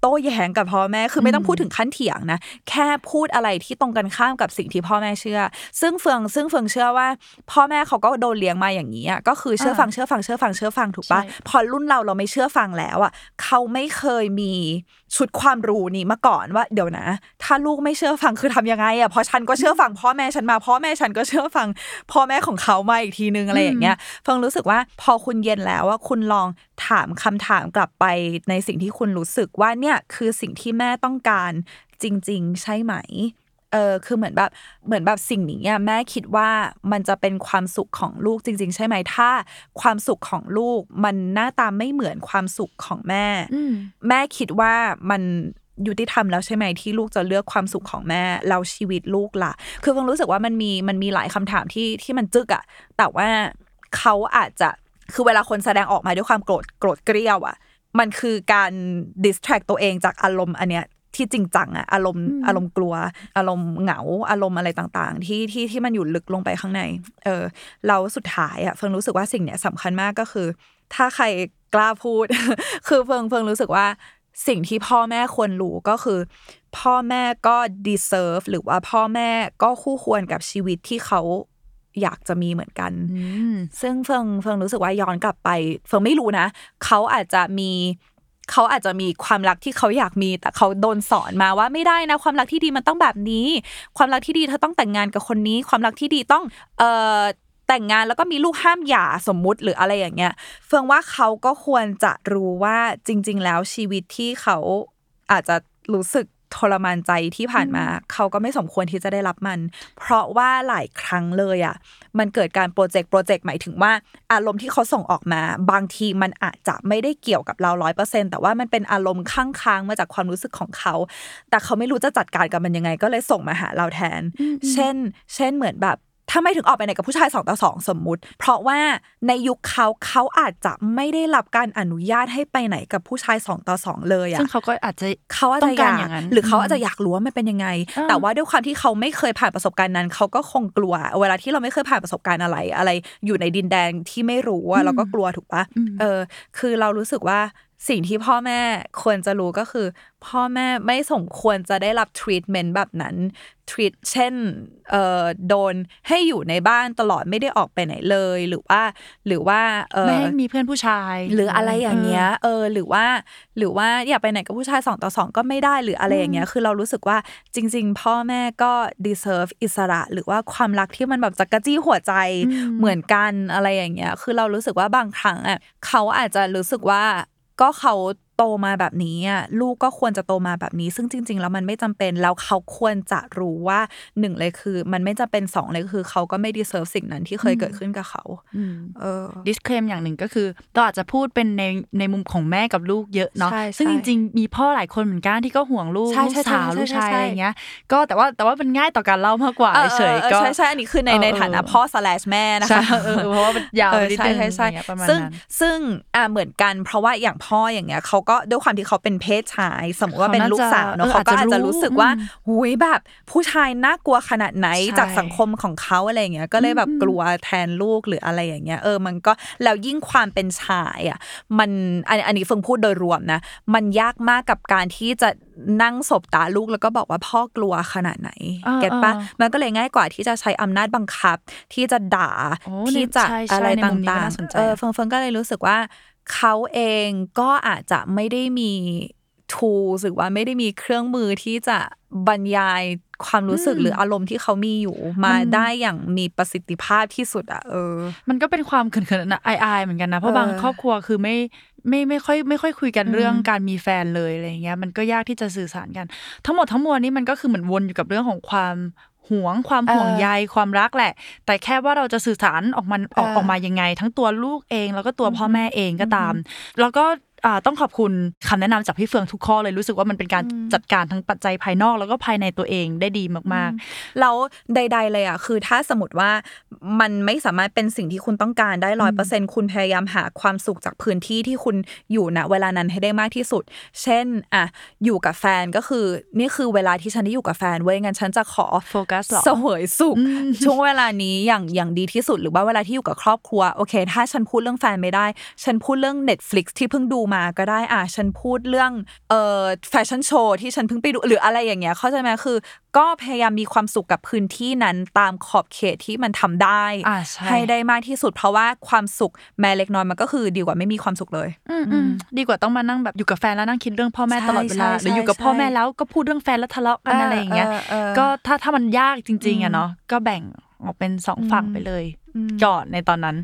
โต้แย้งกับพ่อแม่คือไม่ต้องพูดถึงขั้นเถียงนะ แค่พูดอะไรที่ตรงกันข้ามกับสิ่งที่พ่อแม่เชื่อ ซึ่งเฟืองซึ่งเฟืองเชื่อว่า พ่อแม่เขาก็โดนเลี้ยงมาอย่างนี้ก็คือเชื่อฟังเชื่อฟังเชื่อฟังเชื่อฟังถูกปะพอรุ่นเราเราไม่เชื่อฟังแล้วอะเขาไม่เคยมี ชุดความรู้นี้มาก่อนว่าเดี๋ยวนะ ถ้าลูกไม่เชื่อฟังคือทำยังไงอะเพราะฉันก็เชื่อฟังพ่อแม่ฉันมาพ่อแม่ฉันก็เชื่อฟังพ่อแม่ของเขามาอีกทีนึงอะไรอย่างเงี้ยเฟิงรู้สึกว่าพอคุณเย็นแล้วว่าคุณลองถามคำถามกลับไปในสิ่งที่คุณรู้สึกว่าเนี่ยคือสิ่งที่แม่ต้องการจริง ๆ ใช่ไหม เออคือเหมือนแบบเหมือนแบบสิ่งนี้แม่คิดว่ามันจะเป็นความสุขของลูกจริง ๆ ใช่ไหมถ้า ความสุขของลูกมันหน้าตาไม่เหมือนความสุขของแม่ แม่คิดว่ามันยุติธรรมแล้วใช่ไหมที่ลูกจะเลือกความสุขของแม่เราชีวิตลูกล่ะ คือเพิ่งรู้สึกว่ามันมีมันมีหลายคำถามที่ที่มันจึกอะแต่ว่าเขาอาจจะคือเวลาคนแสดงออกมาด้วยความโกรธโกรธเกรี้ยวอะมันคือการดิสแทรกตัวเองจากอารมณ์อันเนี้ย ที่จริงจังอะอารมณ์อารมณ์กลัว อารมณ์เหงา อารมณ์อะไรต่างๆ ที่ที่ที่มันอยู่ลึกลงไปข้างใน เออเราสุดท้ายอะเฟิงรู้สึกว่าสิ่งเนี้ยสำคัญมากก็คือ ถ้าใครกล้าพูด คือเฟิงเฟิงรู้สึกว่าสิ่งที่พ่อแม่ควรรู้ก็คือ พ่อแม่ก็ deserve หรือว่าพ่อแม่ก็คู่ควรกับชีวิตที่เขาอยากจะมีเหมือนกัน ซึ่งเฟิงเฟิงรู้สึกว่าย้อนกลับไป เฟิงไม่รู้นะ เขาอาจจะมี เขาอาจจะมีความรักที่เขาอยากมี แต่เขาโดนสอนมาว่าไม่ได้นะ ความรักที่ดีมันต้องแบบนี้ ความรักที่ดีเธอต้องแต่งงานกับคนนี้ ความรักที่ดีต้องเอ่อแต่งงานแล้วก็มีลูกห้ามหย่าสมมุติหรืออะไรอย่างเงี้ย เฟืองว่าเขาก็ควรจะรู้ว่าจริง ๆ แล้วชีวิตที่เขาอาจจะรู้สึก ทรมานใจที่ผ่านมา เขาก็ไม่สมควรที่จะได้รับมัน เพราะว่าหลายครั้งเลยอะมันเกิดการโปรเจกต์โปรเจกต์หมายถึงว่าอารมณ์ที่เขาส่งออกมา บางทีมันอาจจะไม่ได้เกี่ยวกับเราร้อยเปอร์เซ็นแต่ว่ามันเป็นอารมณ์ข้างค้างมาจากความรู้สึกของเขา แต่เขาไม่รู้จะจัดการกับมันยังไง ก็เลยส่งมาหาเราแทน เช่น เช่นเหมือนแบบ ถ้าไม่ถึงออกไปไหนกับผู้ชายสองต่อสองสมมุติ เพราะว่าในยุคเขาเขาอาจจะไม่ได้รับการอนุญาตให้ไปไหนกับผู้ชายสองต่อสองเลยอะซึ่งเขาก็อาจจะเขาอาจจะอยากหรือเขาอาจจะอยากรู้ว่ามันเป็นยังไง แต่ว่าด้วยความที่เขาไม่เคยผ่านประสบการณ์นั้น เขาก็คงกลัว เวลาที่เราไม่เคยผ่านประสบการณ์อะไร อะไรอยู่ในดินแดนที่ไม่รู้ว่าเราก็กลัวถูกปะเออ คือเรารู้สึกว่า สิ่งที่พ่อแม่ควรจะรู้ก็คือ พ่อแม่ไม่สมควรจะได้รับทรีทเมนต์แบบนั้นทรีตเช่นเอ่อโดนให้อยู่ในบ้านตลอดไม่ได้ออกไปไหนเลยหรือว่า หรือว่าเออไม่ให้มีเพื่อนผู้ชาย หรืออะไรอย่างเงี้ยเออหรือว่า หรือว่าอยากไปไหนกับผู้ชายสองต่อสองก็ไม่ได้หรืออะไรอย่างเงี้ยคือเรารู้สึกว่าจริง ๆ พ่อแม่ก็ deserve อิสระ หรือว่าความรักที่มันแบบจักระจี้หัวใจเหมือนกันอะไรอย่างเงี้ยคือเรารู้สึกว่าบางครั้งอะเขาอาจจะรู้สึกว่า ก็เขาโตมาแบบนี้อะลูกก็ควรจะโตมาแบบนี้ ซึ่งจริง ๆ แล้วมันไม่จำเป็นแล้วเขาควรจะรู้ว่าหนึ่งเลยคือ มันไม่จำเป็นสองเลยคือ เขาก็ไม่ดีเซิร์ฟสิ่งนั้นที่เคยเกิดขึ้นกับเขาเออดิสเคลมอย่างหนึ่งก็คือเราอาจจะพูดเป็นในในมุมของแม่กับลูกเยอะเนาะซึ่งจริง ๆ มีพ่อหลายคนเหมือนกันที่ก็ห่วงลูกลูกสาวลูกชายอะไรเงี้ย ก็แต่ว่าแต่ว่ามันง่ายต่อการเล่ามากกว่าเฉยก็ใช่ใช่อันนี้คือในในฐานะพ่อสแลชแม่นะคะเพราะว่ามันยาวนิดนึงใช่ใช่ซึ่งซึ่งอ่าเหมือนกัน เพราะว่าอย่างพ่ออย่างเงี้ยเขาก็ด้วยความที่เขาเป็นเพศชาย สมมติว่าเป็นลูกสาวเนาะเขาก็อาจจะรู้สึกว่าหุยแบบ ผู้ชายน่ากลัวขนาดไหนจากสังคมของเขาอะไรเงี้ยก็เลยแบบกลัวแทนลูกหรืออะไรอย่างเงี้ยเออมันก็แล้วยิ่งความเป็นชายอะมันอันอันนี้เฟิงพูดโดยรวมนะ มันยากมากกับการที่จะนั่งศบตาลูกแล้วก็บอกว่าพ่อกลัวขนาดไหนเก็ตปะมันก็เลยง่ายกว่าที่จะใช้อำนาจบังคับ ที่จะด่าที่จะอะไรต่างๆเออเฟิงเฟิงก็เลยรู้สึกว่า เขาเองก็อาจจะไม่ได้มี tools หรือว่าไม่ได้มีเครื่องมือที่จะบรรยายความรู้สึกหรืออารมณ์ที่เขามีอยู่มาได้อย่างมีประสิทธิภาพที่สุดอะเออ มันก็เป็นความเขินๆนะอายๆเหมือนกันนะ เพราะเออบางครอบครัวคือไม่ไม่ไม่ค่อยไม่ค่อยคุยกันเรื่องการมีแฟนเลยอะไรอย่างเงี้ยมันก็ยากที่จะสื่อสารกัน ทั้งหมดทั้งมวลนี่มันก็คือเหมือนวนอยู่กับเรื่องของความ หวงความห่วงใยความรักแหละ แต่แค่ว่าเราจะสื่อสารออกมาออกเออออกมายังไง ทั้งตัวลูกเอง แล้วก็ตัวพ่อแม่เองก็ตาม แล้วก็อ่า ต้องขอบคุณคำแนะนำจากพี่เฟืองทุกข้อเลยรู้สึกว่ามันเป็นการจัดการทั้งปัจจัยภายนอก แล้วก็ภายในตัวเองได้ดีมากแล้วใด ๆ เลยอะคือถ้าสมมติว่ามันไม่สามารถเป็นสิ่งที่คุณต้องการได้ร้อยเปอร์เซ็นคุณพยายามหาความสุขจากพื้นที่ที่คุณอยู่ณเวลานั้นให้ได้มากที่สุด เช่นอะอยู่กับแฟนก็คือนี่คือเวลาที่ฉันได้อยู่กับแฟนเว้ยงั้นฉันจะขอโฟกัสเหรอเสวยสุขช่วงเวลานี้อย่างอย่างดีที่สุดหรือว่าเวลาที่อยู่กับครอบครัวโอเค ถ้าฉันพูดเรื่องแฟนไม่ได้ ฉันพูดเรื่อง Netflix ที่เพิ่งดูมาก็ได้อะฉันพูดเรื่องเอ่อแฟชั่นโชว์ที่ฉันเพิ่งไปดูหรืออะไรอย่างเงี้ยเข้าใจไหมคือ ก็พยายามมีความสุขกับพื้นที่นั้นตามขอบเขตที่มันทำได้อ่าใช่ให้ได้มากที่สุด เพราะว่าความสุขแม้เล็กน้อยมันก็คือดีกว่าไม่มีความสุขเลยๆอืมอืมดีกว่าต้องมานั่งแบบอยู่กับแฟนแล้วนั่งคิดเรื่องพ่อแม่ใช่ตลอดเวลาใช่หรืออยู่กับใช่พ่อแม่แล้วก็พูดเรื่องแฟนแล้วทะเลาะกันอะไรอย่างเงี้ยเออเออเออก็ถ้าถ้ามันยากจริงๆอะเนาะก็แบ่งออกเป็นสองฝั่งไปเลย ก่อนในตอนนั้น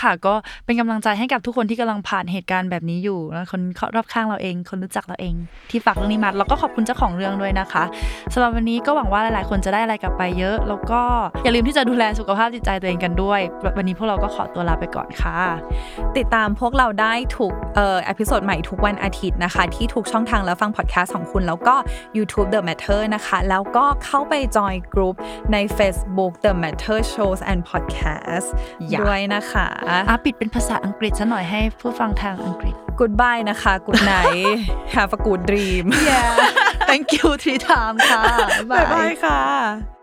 ค่ะก็เป็นกำลังใจให้กับทุกคนที่กำลังผ่านเหตุการณ์แบบนี้อยู่แล้วคนรอบข้างเราเอง คนรู้จักเราเอง ที่ฝากเรื่องนี้มาแล้วก็ขอบคุณเจ้าของเรื่องด้วยนะคะสำหรับวันนี้ก็หวังว่าหลาย ๆ คนจะได้อะไรกลับไปเยอะ แล้วก็อย่าลืมที่จะดูแลสุขภาพจิตใจตัวเองกันด้วย วันนี้พวกเราก็ขอตัวลาไปก่อนค่ะ ติดตามพวกเราได้ทุกเอ่อ episode ใหม่ทุกวันอาทิตย์นะคะ ที่ทุกช่องทางแล้วฟังพอดแคสต์ของคุณแล้วก็ YouTube The Matter นะคะ แล้วก็เข้าไปจอยกลุ่มใน Facebook The Matter Shows and Podcast อย่าด้วยนะคะอะปิดเป็นภาษาอังกฤษซะหน่อยให้ผู้ฟังทางอังกฤษ Goodbye นะคะ Good night Have a good dream Yeah thank you three times ค่ะ บ๊ายบายค่ะ